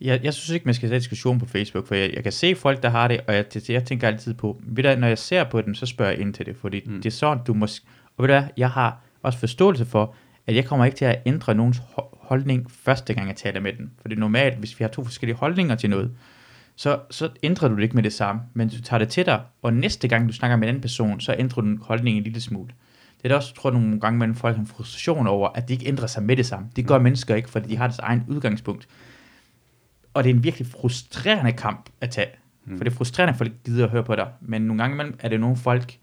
Jeg, jeg synes ikke, man skal tage diskussion på Facebook, for jeg, jeg kan se folk, der har det, og jeg, jeg tænker altid på, ved du, når jeg ser på dem, så spørger jeg ind til det, fordi mm. Mm. det er sådan, du måske, og ved du hvad, jeg har også forståelse for, at jeg kommer ikke til at ændre nogens ho- holdning første gang, jeg taler med den. For det er normalt, hvis vi har to forskellige holdninger til noget, så, så ændrer du det ikke med det samme, men du tager det til dig, og næste gang du snakker med en anden person, så ændrer du holdningen en lille smule. Det er da også, tror jeg, nogle gange mellem folk har en frustration over, at de ikke ændrer sig med det samme. Det gør mennesker ikke, fordi de har deres egen udgangspunkt. Og det er en virkelig frustrerende kamp at tage. Mm. For det er frustrerende, at folk gider at høre på dig. Men nogle gange imellem er det nogle folk,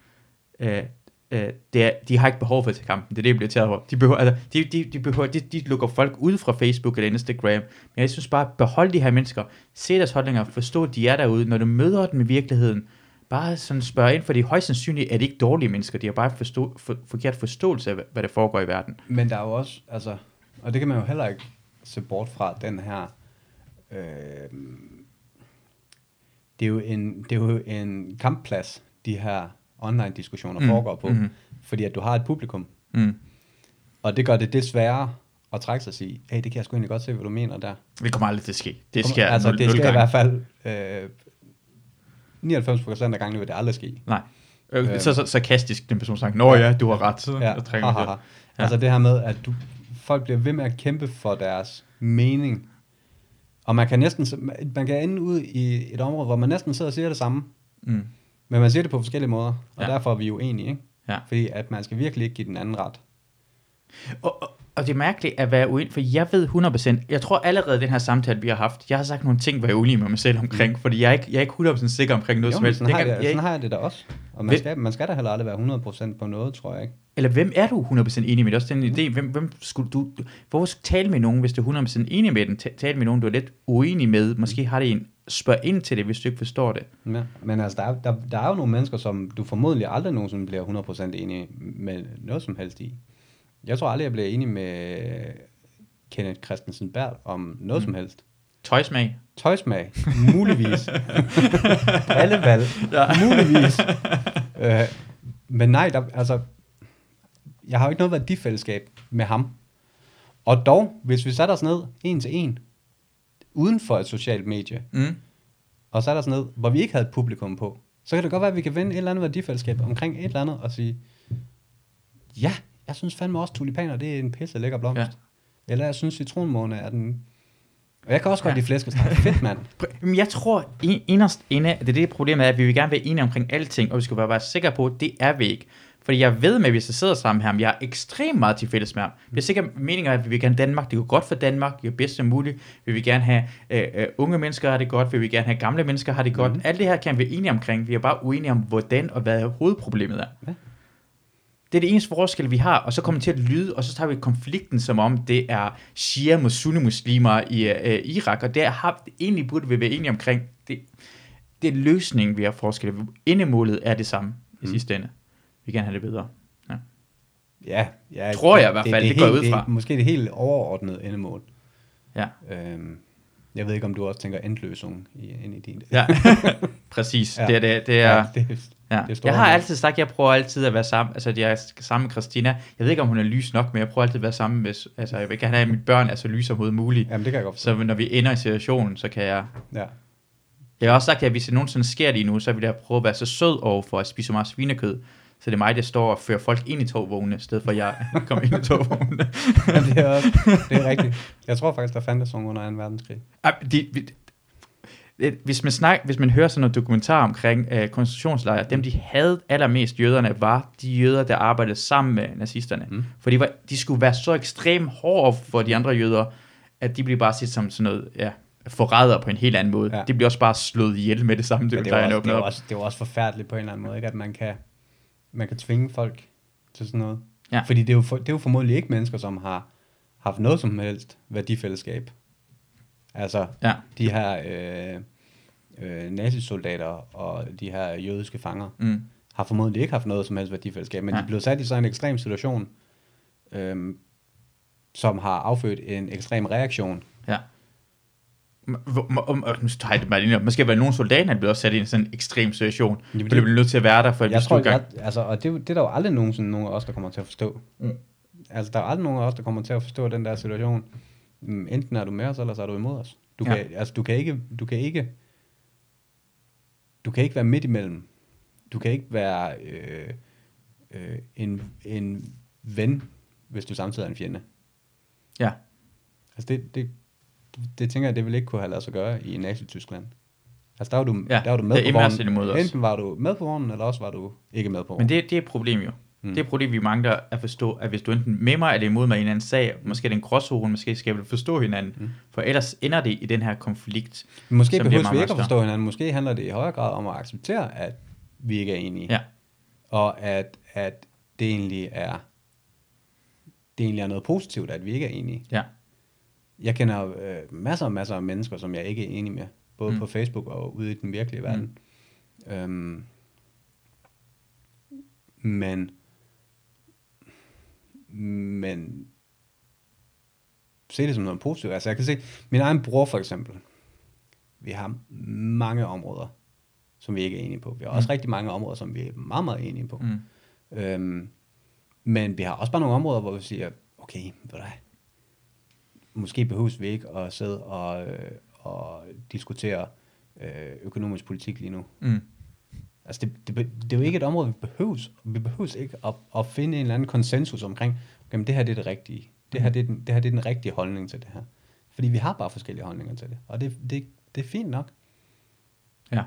øh, øh, det er, de har ikke behov for til kampen. Det er det, jeg bliver taget over. De, behøver, altså, de, de, de, behøver, de, de lukker folk ud fra Facebook eller Instagram. Men jeg synes bare, behold de her mennesker. Se deres holdninger. Forstå, at de er derude. Når du møder dem i virkeligheden, bare sådan spørg ind, for det højst sandsynligt er det ikke dårlige mennesker. De har bare forstå, for, forkert forståelse af, hvad der foregår i verden. Men der er jo også, altså, og det kan man jo heller ikke se bort fra, den her, øh, det, er jo en, det er jo en kampplads, de her online-diskussioner mm. foregår på, mm. fordi at du har et publikum. Mm. Og det gør det det sværere at trække sig og sige, hey, det kan jeg sgu egentlig godt se, hvad du mener der. Det kommer aldrig til at ske. Det sker altså, det sker i hvert fald øh, 99% af gangen vil det aldrig ske. Nej. Øh, så, så sarkastisk, den person sagt, nå ja, du har ret. Så ja. trækker ha, ha, ha. Ja. Altså det her med, at du, folk bliver ved med at kæmpe for deres mening. Og man kan næsten, man kan ende ud i et område, hvor man næsten sidder og siger det samme. Mm. Men man siger det på forskellige måder, og ja. derfor er vi jo enige, ikke? Ja. Fordi at man skal virkelig ikke give den anden ret. Og, og, og det er mærkeligt at være uenig, for jeg ved 100%, jeg tror allerede den her samtale, vi har haft, jeg har sagt nogle ting, hvor jeg er uenig med mig selv omkring, mm. fordi jeg er ikke, jeg er ikke 100% sikker omkring noget jo, som helst. Sådan, har, jeg, jeg, sådan har jeg det da også. Og man, skal, man skal da heller aldrig være 100% på noget, tror jeg ikke. Eller hvem er du 100% enig med? Det er også den mm. idé, hvem, hvem skulle du, hvorfor skal tale med nogen, hvis du er 100% enig med den? Tale med nogen, du er lidt uenig med. Måske har det en spørg ind til det, hvis du ikke forstår det. Ja, men altså, der er, der, der er jo nogle mennesker, som du formodentlig aldrig nogensinde bliver 100% enig med noget som helst i. Jeg tror aldrig, jeg bliver enig med Kenneth Christensen Bert om noget mm. som helst. Tøjsmag? Tøjsmag, muligvis. Alle valg, ja. muligvis. øh, men nej, der, altså, jeg har jo ikke noget værdifællesskab med ham. Og dog, hvis vi satte os ned en til en, uden for et socialt medie, mm. og satte os ned, hvor vi ikke havde et publikum på, så kan det godt være, at vi kan vinde et eller andet værdifællesskab omkring et eller andet, og sige, ja, jeg synes fandme også, tulipaner, det er en pisse lækker blomst. Ja. Eller jeg synes, citronmåne er den... Og jeg kan også godt ja. lide flæskesteg. Fedt, mand. Men jeg tror, inderst inde, det er det problemet er, at vi vil gerne være enige omkring alting, og vi skal bare være sikre på, at det er vi ikke. Fordi jeg ved med, at hvis jeg sidder sammen med ham, jeg er ekstremt meget til fælles med ham. Vi er sikkert meninger, at vi vil gerne Danmark, det går godt for Danmark, det er bedst som muligt. Vi vil gerne have uh, uh, unge mennesker har det godt, vi vil gerne have gamle mennesker har det godt. Mm. Alt det her kan vi være enige omkring. Vi er bare uenige om, hvordan og hvad hovedproblemet er. Ja. Det er det eneste forskel, vi har, og så kommer det til at lyde, og så tager vi konflikten, som om det er shia mod sunni-muslimer i uh, Irak, og det har egentlig burde vi være enige omkring. Det, det er løsningen, vi har forskel. Indemålet er det samme i mm. sidste ende. Vi kan have det bedre. Ja, ja, ja tror jeg i hvert fald, det, det, det går ud fra. Det, måske det helt overordnede endemål. Ja. Øhm, jeg ved ikke, om du også tænker endløsning ind i din. Ja, præcis. Ja. Det, er, det, det er, ja, det, Ja. Det jeg har altid sagt, at jeg prøver altid at være sammen, altså jeg er sammen med Christina. Jeg ved ikke, om hun er lys nok, men jeg prøver altid at være sammen med, altså jeg vil gerne have, at mine børn er så lys som overhovedet muligt. Jamen det kan jeg godt forstå. Så når vi ender i situationen, så kan jeg... Ja. Jeg har også sagt, at hvis det nogensinde sker lige nu, så vil jeg prøve at være så sød over for at spise så meget svinekød. Så det er mig, der står og fører folk ind i togvogne, i stedet for at jeg kommer ind i togvogne. ja, det er, også, det er rigtigt. Jeg tror faktisk, der fandtes sådan under 2. verdenskrig. Ja, de, hvis man, snak, hvis man hører sådan noget dokumentar omkring øh, koncentrationslejre, dem de havde allermest jøderne, var de jøder, der arbejdede sammen med nazisterne. Mm. For de, var, de skulle være så ekstremt hårde for de andre jøder, at de blev bare set som sådan noget, ja, forræder på en helt anden måde. Ja. De bliver også bare slået ihjel med det samme, det, det, var også, det, var også, det var også forfærdeligt på en eller anden måde, ikke? at man kan, man kan tvinge folk til sådan noget. Ja. Fordi det er, jo for, det er jo formodentlig ikke mennesker, som har haft noget som helst værdifællesskab. Altså, ja. de her øh, øh, nazisoldater og de her jødiske fanger, mm. har formodentlig ikke haft noget som helst værdifællesskab, men ja. de blev sat i sådan en ekstrem situation, øh, som har affødt en ekstrem reaktion. Ja. Måske være nogle soldater, der bliver også sat i en sådan ekstrem situation, for det bliver nødt til at være der for at jeg tror, gang. Jeg, altså, og det, det er der jo aldrig nogensinde nogen af os, der kommer til at forstå. Mm. Altså, der er aldrig nogen af os, der kommer til at forstå den der situation. Enten er du med os, eller så er du imod os. Du, ja. kan, altså, du, kan ikke, du kan ikke du kan ikke være midt imellem. Du kan ikke være øh, øh, en, en ven, hvis du samtidig er en fjende. Ja. Altså det, det, det tænker jeg, det vil ikke kunne have lavet sig gøre i Nazi-Tyskland. Altså der var du, ja, der var du med på vognen. Enten var du med på vognen, eller også var du ikke med på vognen. Men det, det er et problem jo. Mm. Det er problemet, vi mangler at forstå, at hvis du enten med mig eller imod mig i en anden sag, måske er det en gråzone, måske skal vi forstå hinanden, mm. for ellers ender det i den her konflikt. Måske behøver vi ikke at forstå hinanden, måske handler det i højere grad om at acceptere, at vi ikke er enige. Ja. Og at, at det egentlig er det egentlig er noget positivt, at vi ikke er enige. Ja. Jeg kender øh, masser og masser af mennesker, som jeg ikke er enig med, både mm. på Facebook og ude i den virkelige verden. Mm. Øhm, men men se det som noget positivt. Altså jeg kan se, min egen bror for eksempel, vi har mange områder, som vi ikke er enige på. Vi har også mm. rigtig mange områder, som vi er meget, meget enige på. Mm. Øhm, men vi har også bare nogle områder, hvor vi siger, okay, ved du måske behøves vi ikke at sidde og, øh, og diskutere øh, økonomisk politik lige nu. Mm. Altså det, det, det er jo ikke et område, vi behøves. Vi behøves ikke at, at finde en eller anden konsensus omkring, okay, det her det er det rigtige. Det her, mm. det er, den, det her det er den rigtige holdning til det her. Fordi vi har bare forskellige holdninger til det. Og det, det, det er fint nok. Ja.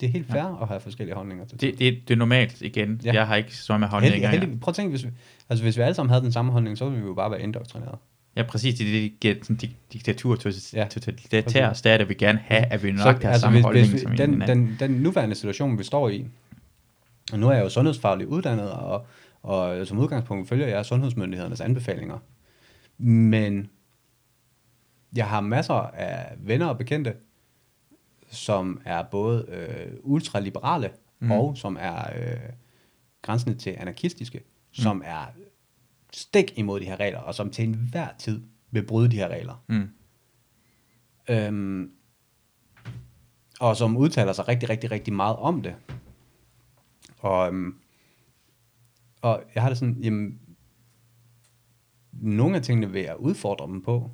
Det er helt fair ja. at have forskellige holdninger til det. Det, det er normalt igen. Ja. Jeg har ikke så meget holdninger. Heldig, heldig, prøv at tænke, hvis vi, altså hvis vi alle sammen havde den samme holdning, så ville vi jo bare være indoktrineret. Ja, præcis. Det, det sådan dik, diktatur ja, totalitære stater vil gerne have, at vi nok så, har altså, samme hvis, holdning hvis, som den, den, den nuværende situation, vi står i, og nu er jeg jo sundhedsfaglig uddannet, og, og som udgangspunkt følger jeg sundhedsmyndighedernes anbefalinger. Men jeg har masser af venner og bekendte, som er både øh, ultraliberale, mm. og som er øh, grænsende til anarkistiske, mm. som er stik imod de her regler, og som til enhver tid vil bryde de her regler. Mm. Øhm, og som udtaler sig rigtig, rigtig, rigtig meget om det. Og, øhm, og jeg har det sådan, jamen, nogle af tingene vil jeg udfordre dem på,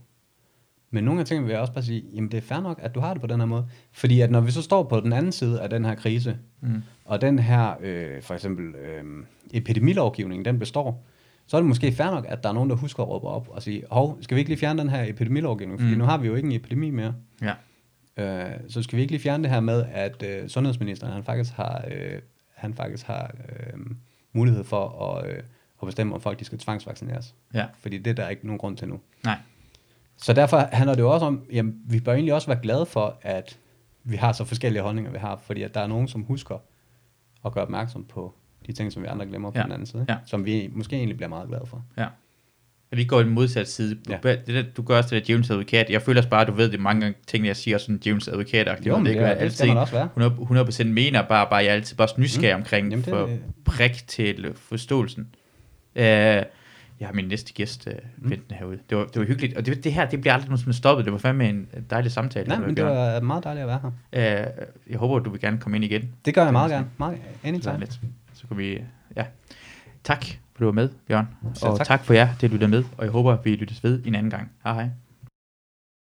men nogle af tingene vil jeg også bare sige, jamen det er fair nok, at du har det på den her måde. Fordi at når vi så står på den anden side af den her krise, mm. og den her, øh, for eksempel, øh, epidemilovgivning, den består, så er det måske fair nok, at der er nogen, der husker at råbe op og sige, hov, skal vi ikke lige fjerne den her epidemilovgivning, fordi mm. nu har vi jo ikke en epidemi mere. Ja. Øh, så skal vi ikke lige fjerne det her med, at øh, sundhedsministeren, han faktisk har, øh, han faktisk har øh, mulighed for at, øh, at bestemme, om folk de skal tvangsvaccineres. Ja. Fordi det er der ikke nogen grund til nu. Nej. Så derfor handler det jo også om, jamen, vi bør egentlig også være glade for, at vi har så forskellige holdninger, vi har, fordi at der er nogen, som husker at gøre opmærksom på de ting, som vi andre glemmer på ja. den anden side, ja. som vi måske egentlig bliver meget glade for. Ja. Vi går i den modsatte side. Ja. Det der, du gør også det der djævelens advokat. Jeg føler også bare, at du ved det mange gange ting, jeg siger sådan djævelens advokat. Jo, det, det, også være. 100%, 100% mener bare, bare jeg er altid bare nysgerrig mm. omkring Jamen, for det, prik til forståelsen. Uh, jeg har min næste gæst uh, ventende mm. herude. Det var, det var hyggeligt. Og det, det her, det bliver aldrig nogensinde stoppet. Det var fandme en dejlig samtale. Nej, men det var meget dejligt at være her. Uh, jeg håber, du vil gerne komme ind igen. Det gør jeg meget gerne. Meget, anytime. Så, så kan vi ja. Tak, for du var med, Bjørn. og tak. tak for jer, det lyttede med, og jeg håber, vi lyttes ved en anden gang. Hej hej.